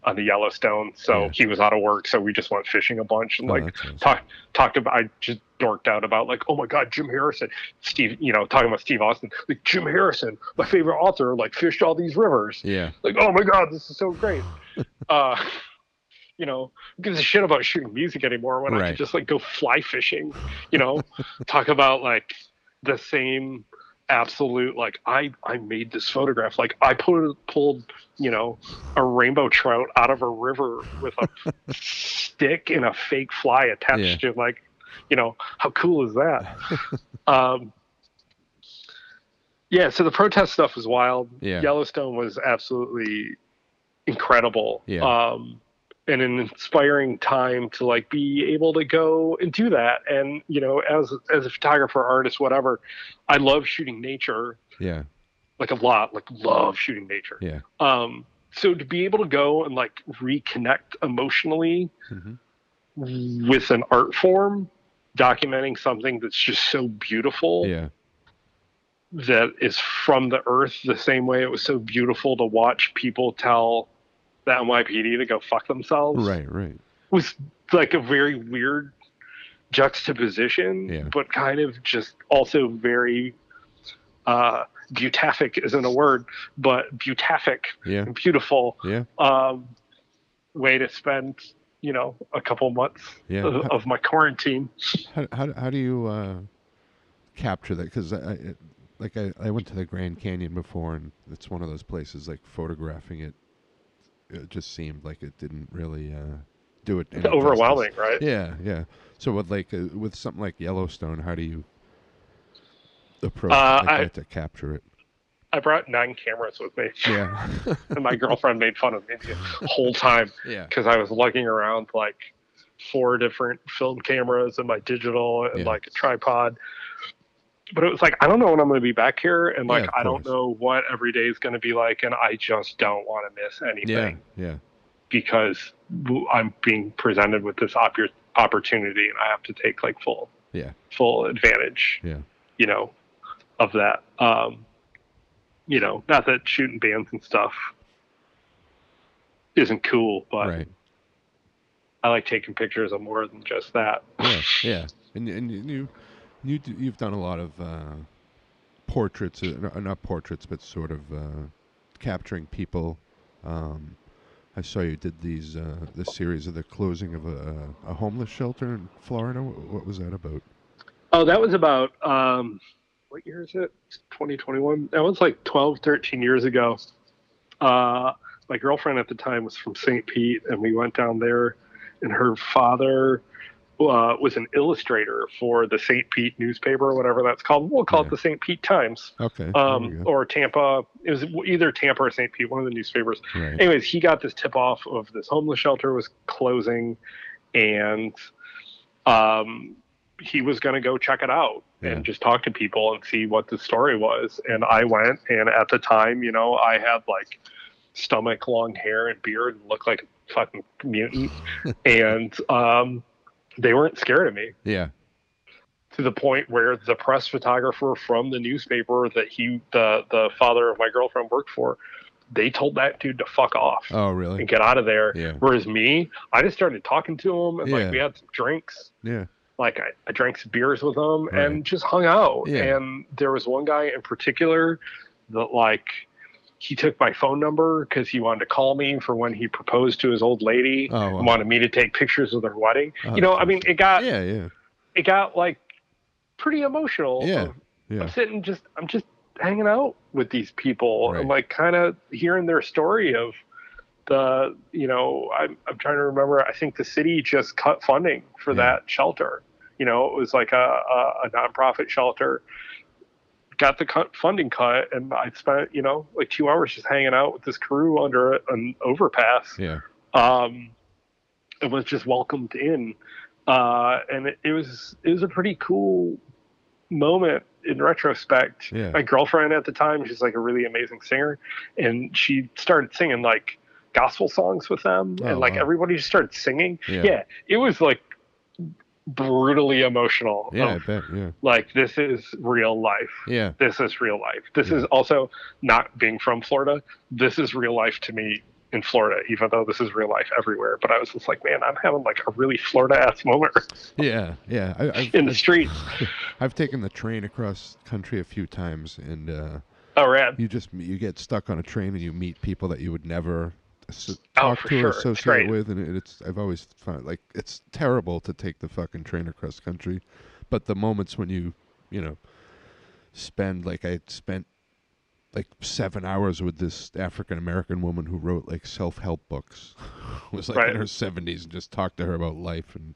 on the Yellowstone. So Yeah. he was out of work, so we just went fishing a bunch and Oh, like awesome. talk talked about. I just dorked out about like, oh my god, Jim Harrison, Steve, you know, talking about Steve Austin, like Jim Harrison, my favorite author, like fished all these rivers Yeah. like, oh my god, this is so great. *laughs* uh, you know, who gives a shit about shooting music anymore when I Right. could just like go fly fishing. You know, *laughs* talk about like the same absolute like I I made this photograph like I pulled pulled you know a rainbow trout out of a river with a *laughs* stick and a fake fly attached to like you know how cool is that *laughs* um yeah so the protest stuff was wild Yeah. yellowstone was absolutely incredible Yeah. um and an inspiring time to like be able to go and do that and you know as as a photographer artist whatever i love shooting nature Yeah. like a lot like love shooting nature Yeah. um so to be able to go and like reconnect emotionally hmm with an art form documenting something that's just so beautiful Yeah. that is from the earth the same way it was so beautiful to watch people tell the NYPD to go fuck themselves Right. Right. was like a very weird juxtaposition Yeah. but kind of just also very uh beautific isn't a word but beautific Yeah. beautiful Yeah. um way to spend you know a couple months Yeah. of, of my quarantine How how how do you uh, capture that? Because I, I like I, I went to the Grand Canyon before, and it's one of those places like photographing it. It just seemed like it didn't really uh, do it. it's overwhelming justice. right Yeah, yeah. So with like uh, with something like Yellowstone, how do you approach Uh, like I- that to capture it? i brought nine cameras with me Yeah, *laughs* *laughs* and my girlfriend made fun of me the whole time yeah, because I was lugging around like four different film cameras and my digital and Yeah. like a tripod. But it was like I don't know when I'm going to be back here, and like Yeah, I don't know what every day is going to be like, and I just don't want to miss anything yeah, yeah. because I'm being presented with this oppor- opportunity, and I have to take like full yeah, full advantage, yeah, you know, of that. Um, you know, not that shooting bands and stuff isn't cool, but right. I like taking pictures of more than just that. yeah, *laughs* yeah. And and you you do- you've done a lot of uh, portraits, uh, not portraits, but sort of uh, capturing people. Um, I saw you did these uh, this series of the closing of a, a homeless shelter in Florida. What, what was that about? Oh, that was about um, what year is it? 2021. That was like 12, 13 years ago. Uh, my girlfriend at the time was from St. Pete, and we went down there, and her father uh, was an illustrator for the St. Pete newspaper, or whatever that's called. We'll call Yeah. it the St. Pete Times, Okay, um, or Tampa. It was either Tampa or St. Pete, one of the newspapers. right. anyways, he got this tip off of this homeless shelter was closing, and um, he was going to go check it out Yeah. and just talk to people and see what the story was. And I went, and at the time, you know, I had like stomach, long hair, and beard, and looked like a fucking mutant, *laughs* and um, they weren't scared of me Yeah, to the point where the press photographer from the newspaper that he the the father of my girlfriend worked for they told that dude to fuck off Oh, really? and get out of there Yeah. whereas me i just started talking to him and Yeah. like we had some drinks Yeah. like I, I drank some beers with him Right. and just hung out Yeah. and there was one guy in particular that like he took my phone number because he wanted to call me for when he proposed to his old lady Oh, wow. and wanted me to take pictures of their wedding Oh, you know i mean it got Yeah, yeah, it got like pretty emotional. Yeah, of- yeah. I'm sitting just I'm just hanging out with these people Right. and like kind of hearing their story of the you know I'm I'm trying to remember I think the city just cut funding for Yeah. that shelter. You know, it was like a, a, a nonprofit shelter. Got the cut, funding cut, and I spent you know like two hours just hanging out with this crew under an overpass Yeah. um, and was just welcomed in. Uh, and it, it was it was a pretty cool moment in retrospect. Yeah. My girlfriend at the time, she's like a really amazing singer, and she started singing like gospel songs with them, Oh, and like wow. everybody just started singing. Yeah. Yeah, it was like brutally emotional. Yeah, I bet. Yeah. like this is real life. Yeah. This is real life. This Yeah. is also not being from Florida. This is real life to me in Florida, even though this is real life everywhere. But I was just like, man, I'm having like a really Florida ass moment *laughs* Yeah. Yeah. I, in the streets. *laughs* I've taken the train across country a few times, and uh, Oh, rad. you just you get stuck on a train and you meet people that you would never as- Oh, talk for to sure. or associate with, and it- it's I've always found like it's terrible to take the fucking train across country, but the moments when you you know spend like I spent like seven hours with this African American woman who wrote like self help books, *laughs* was like Right. in her seventies, and just talked to her about life and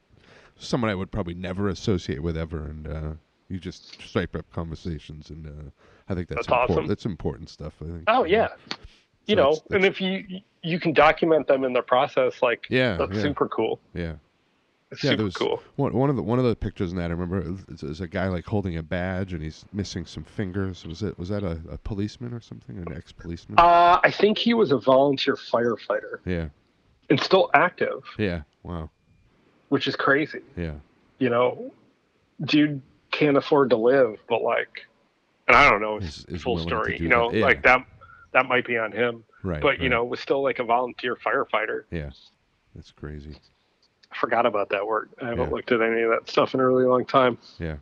someone I would probably never associate with ever, and uh, you just strike up conversations, and uh, I think that's That's important. awesome. That's important stuff. I think. Oh, yeah. You So know, that's- and if you you can document them in the process, like Yeah, that's yeah. super cool. yeah. It's Yeah, super there was cool. one, one of the one of the pictures in that I remember is, is a guy like holding a badge and he's missing some fingers. Was it was that a, a policeman or something? An ex policeman? Uh, I think he was a volunteer firefighter yeah, and still active, yeah. Wow. which is crazy. Yeah, You know, dude can't afford to live, but like, and I don't know his Is- is full story. You know. Yeah. like that that might be on him, right. but you know, was still like a volunteer firefighter. Yeah, that's crazy. I forgot about that work. I haven't Yeah. looked at any of that stuff in a really long time. Yeah.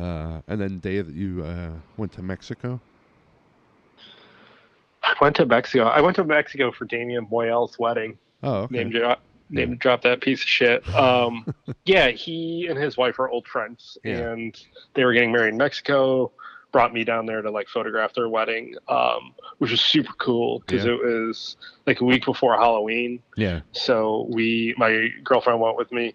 Uh, and then day that you uh, went to Mexico. I went to Mexico. I went to Mexico for Damian Moyel's wedding. Oh, okay. Name drop. Name drop that piece of shit. Um, *laughs* yeah, he and his wife are old friends, Yeah. and they were getting married in Mexico. Brought me down there to like photograph their wedding, um, which was super cool because Yeah. it was like a week before Halloween. Yeah, So we, my girlfriend went with me,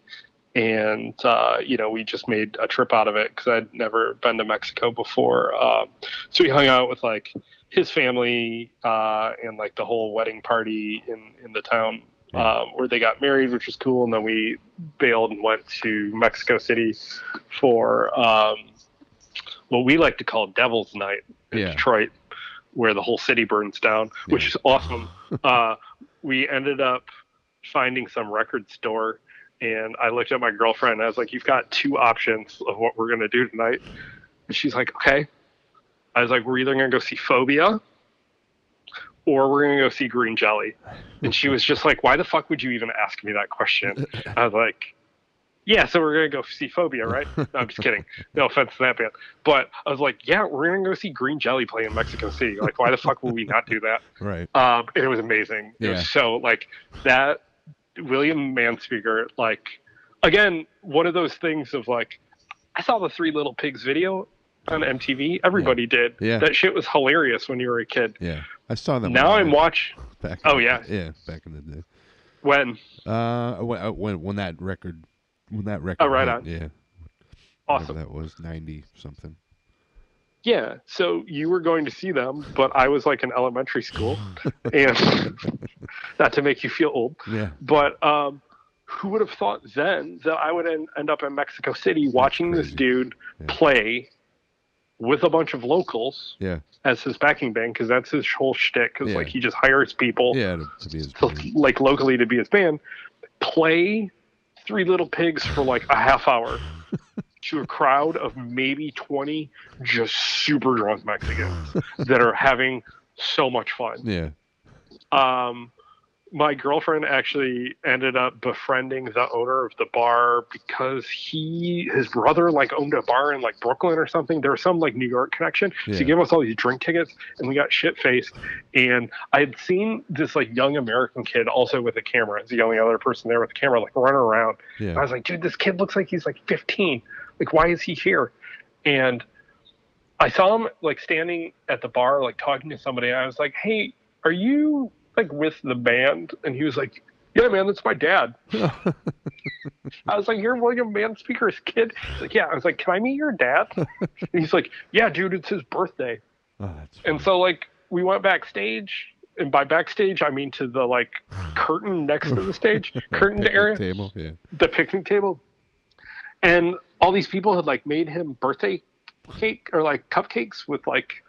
and uh, you know we just made a trip out of it because I'd never been to Mexico before. Um, so we hung out with like his family uh, and like the whole wedding party in in the town um, where they got married, which was cool. And then we bailed and went to Mexico City for um, what we like to call Devil's Night in Yeah. Detroit, where the whole city burns down, which Yeah. is awesome. *laughs* uh, we ended up finding some record store and I looked at my girlfriend and I was like, You've got two options of what we're gonna do tonight. And she's like, Okay. I was like, We're either gonna go see Phobia or we're gonna go see Green Jelly. And she was just like, Why the fuck would you even ask me that question? *laughs* I was like, Yeah, so we're gonna go see Phobia, right? *laughs* No, I'm just kidding. No offense to that band. But I was like, Yeah, we're gonna go see Green Jelly play in Mexico City. Like, why the fuck would we not do that? *laughs* right. um, and it was amazing. It Yeah. was so like that William Manspeaker, like again, one of those things of like I saw the Three Little Pigs video on MTV. Everybody did. Yeah. That shit was hilarious when you were a kid. Yeah, I saw them. now I'm watch back. Oh, yeah. yeah, back in the day. Uh, when uh, when, when that record, when that record. Oh, right hit, on. Yeah, whatever awesome. That was ninety something. Yeah. So you were going to see them, but I was like in elementary school, *laughs* and *laughs* not to make you feel old, Yeah, but um, who would have thought then that I would end, end up in Mexico City watching this dude Yeah. play with a bunch of locals yeah, as his backing band because that's his whole shtick. Because Yeah. like he just hires people yeah. To, to be his to, like locally to be his band, play Three Little Pigs for like a half hour *laughs* to a crowd of maybe twenty just super drunk Mexicans that are having so much fun. Yeah, Um, my girlfriend actually ended up befriending the owner of the bar because he his brother like owned a bar in like Brooklyn or something. There was some like New York connection. So he gave us all these drink tickets and we got shit faced. And I had seen this like young American kid also with a camera. It's the only other person there with a camera, like running around. And I was like, dude, this kid looks like he's like 15. Like, why is he here? And I saw him like standing at the bar, like talking to somebody. I was like, hey, are you like with the band? And he was like, yeah, man, that's my dad. *laughs* I was like, you're William Manspeaker's kid? He's like, yeah. I was like, can I meet your dad? and he's like, yeah, dude, it's his birthday. oh, And so like we went backstage. And by backstage, I mean to the like curtain next to the stage, *laughs* curtained Picnic area table. Yeah, the picnic table and all these people had like made him birthday cake or like cupcakes with like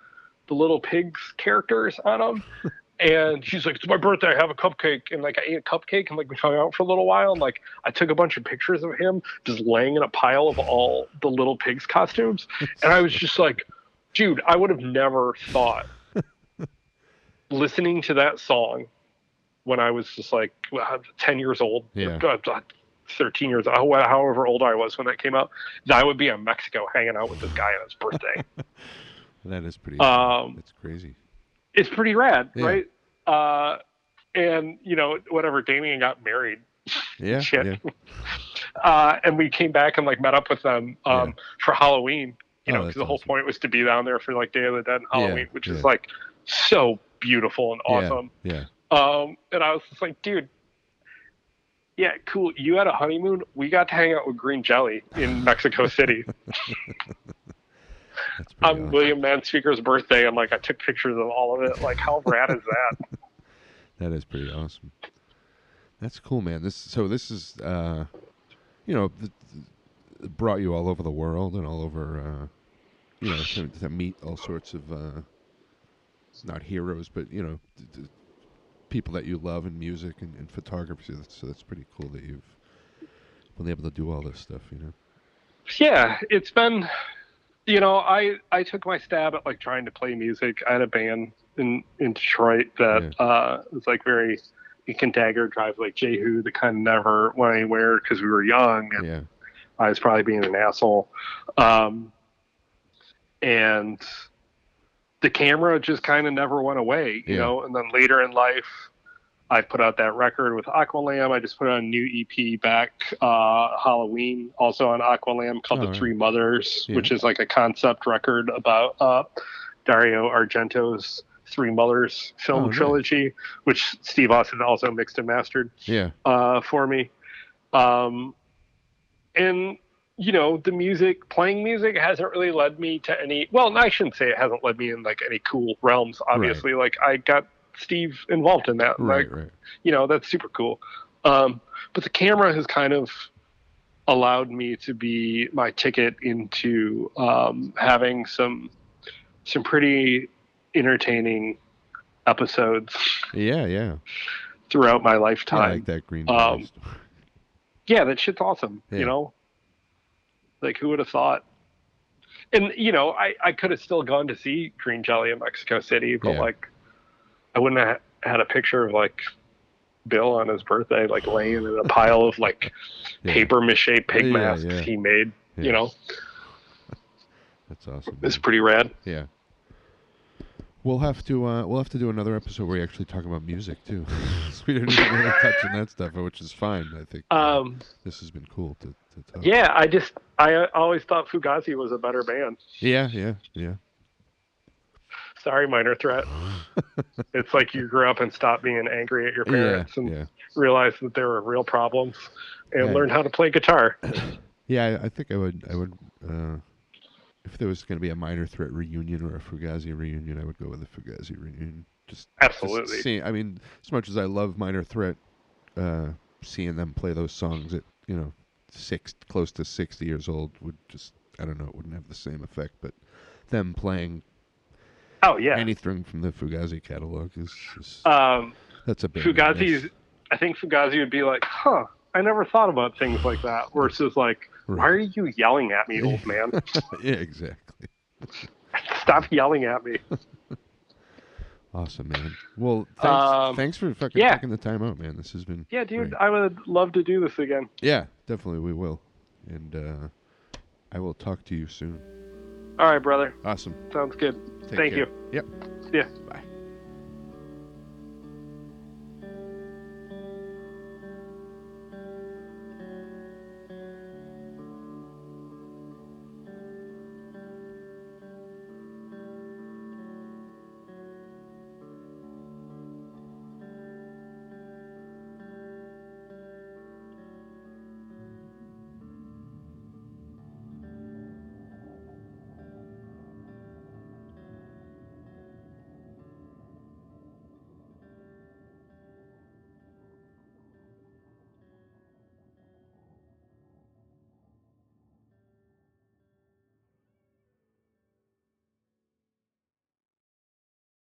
the little pigs characters on them *laughs* and she's like, "It's my birthday. I have a cupcake." And like, I ate a cupcake, and like, we hung out for a little while. And like, I took a bunch of pictures of him just laying in a pile of all the little pigs costumes, *laughs* and I was just like, "Dude, I would have never thought." *laughs* listening to that song when I was just like 10 years old, Yeah. uh, uh, 13 years old, however old I was when that came out, that I would be in Mexico hanging out with this guy on his birthday. *laughs* That is pretty. Um, that's crazy. It's pretty rad, Yeah. right? Uh, and you know, whatever, Damien got married, Yeah. shit. Yeah. *laughs* uh, and we came back and like met up with them um, for Halloween. You Oh, know, because the whole awesome. point was to be down there for like Day of the Dead and Yeah, Halloween, which yeah. is like so beautiful and awesome. Yeah. Um, and I was just like, dude, yeah, cool. You had a honeymoon. We got to hang out with Green Jelly in *laughs* Mexico City *laughs* on awesome. William Manspeaker's birthday, and like I took pictures of all of it. Like, how rad is that? *laughs* That is pretty awesome. That's cool, man. This so this is uh, you know, th- th- brought you all over the world and all over, uh, you know, to, to meet all sorts of uh, not heroes, but you know, th- th- people that you love in music and, and photography. So that's, so that's pretty cool that you've been able to do all this stuff. You know. yeah, it's been, you know, I I took my stab at like trying to play music. I had a band in in Detroit that uh, was like very. You can dagger drive like Jehu that kind of never went anywhere because we were young and Yeah. I was probably being an asshole. Um, and the camera just kind of never went away, you Yeah. know. And then later in life, I put out that record with Aqualamb. I just put out a new EP back uh, Halloween, also on Aqualamb called Oh, The. Three Mothers, Yeah. which is like a concept record about uh, Dario Argento's Three Mothers film Oh, trilogy, which Steve Austin also mixed and mastered Yeah. uh, for me. Um, and you know, the music, playing music, hasn't really led me to any. Well, I shouldn't say it hasn't led me in like any cool realms. Obviously, like I got Steve involved in that. Right. Like, Right. you know, that's super cool. Um, but the camera has kind of allowed me to be my ticket into um, having some some pretty entertaining episodes Yeah. Yeah. throughout my lifetime, I like that green. Um, Jelly yeah, that shit's awesome. Yeah. You know, like who would have thought? And you know, I I could have still gone to see Green Jelly in Mexico City, but Yeah. like, I wouldn't have had a picture of like Bill on his birthday, like laying in a pile of like Yeah. paper mache pig Yeah, masks yeah. he made. You know, *laughs* That's awesome. it's man. pretty rad. Yeah. We'll have to uh, we'll have to do another episode where we actually talk about music too. *laughs* We didn't even really touch on that stuff, which is fine. I think uh, Um, this has been cool to, to talk. yeah, I just I always thought Fugazi was a better band. Yeah, yeah, yeah. Sorry, Minor Threat. it's like you grew up and stopped being angry at your Yeah, parents and yeah. realized that there were real problems and Yeah. learned how to play guitar. *coughs* Yeah, I, think I would I would uh, if there was going to be a minor threat reunion or a Fugazi reunion, I would go with the Fugazi reunion. Just just Absolutely. seeing, I mean, as much as I love minor threat, uh, seeing them play those songs at you know six close to sixty years old would just I don't know it wouldn't have the same effect. But them playing Oh yeah. anything from the Fugazi catalog is, is Um, that's a big. Fugazi's. I think Fugazi would be like, "Huh, I never thought about things like that." Versus like, "Why are you yelling at me, old man? *laughs* yeah, exactly. Stop yelling at me." *laughs* Awesome, man. Well, thanks, Um, thanks for fucking yeah. taking the time out, man. This has been Yeah, dude, great. I would love to do this again. Yeah, definitely we will. And uh, I will talk to you soon. All right, brother. Awesome. Sounds good. Take Thank care. you. Yep. Yeah. Bye.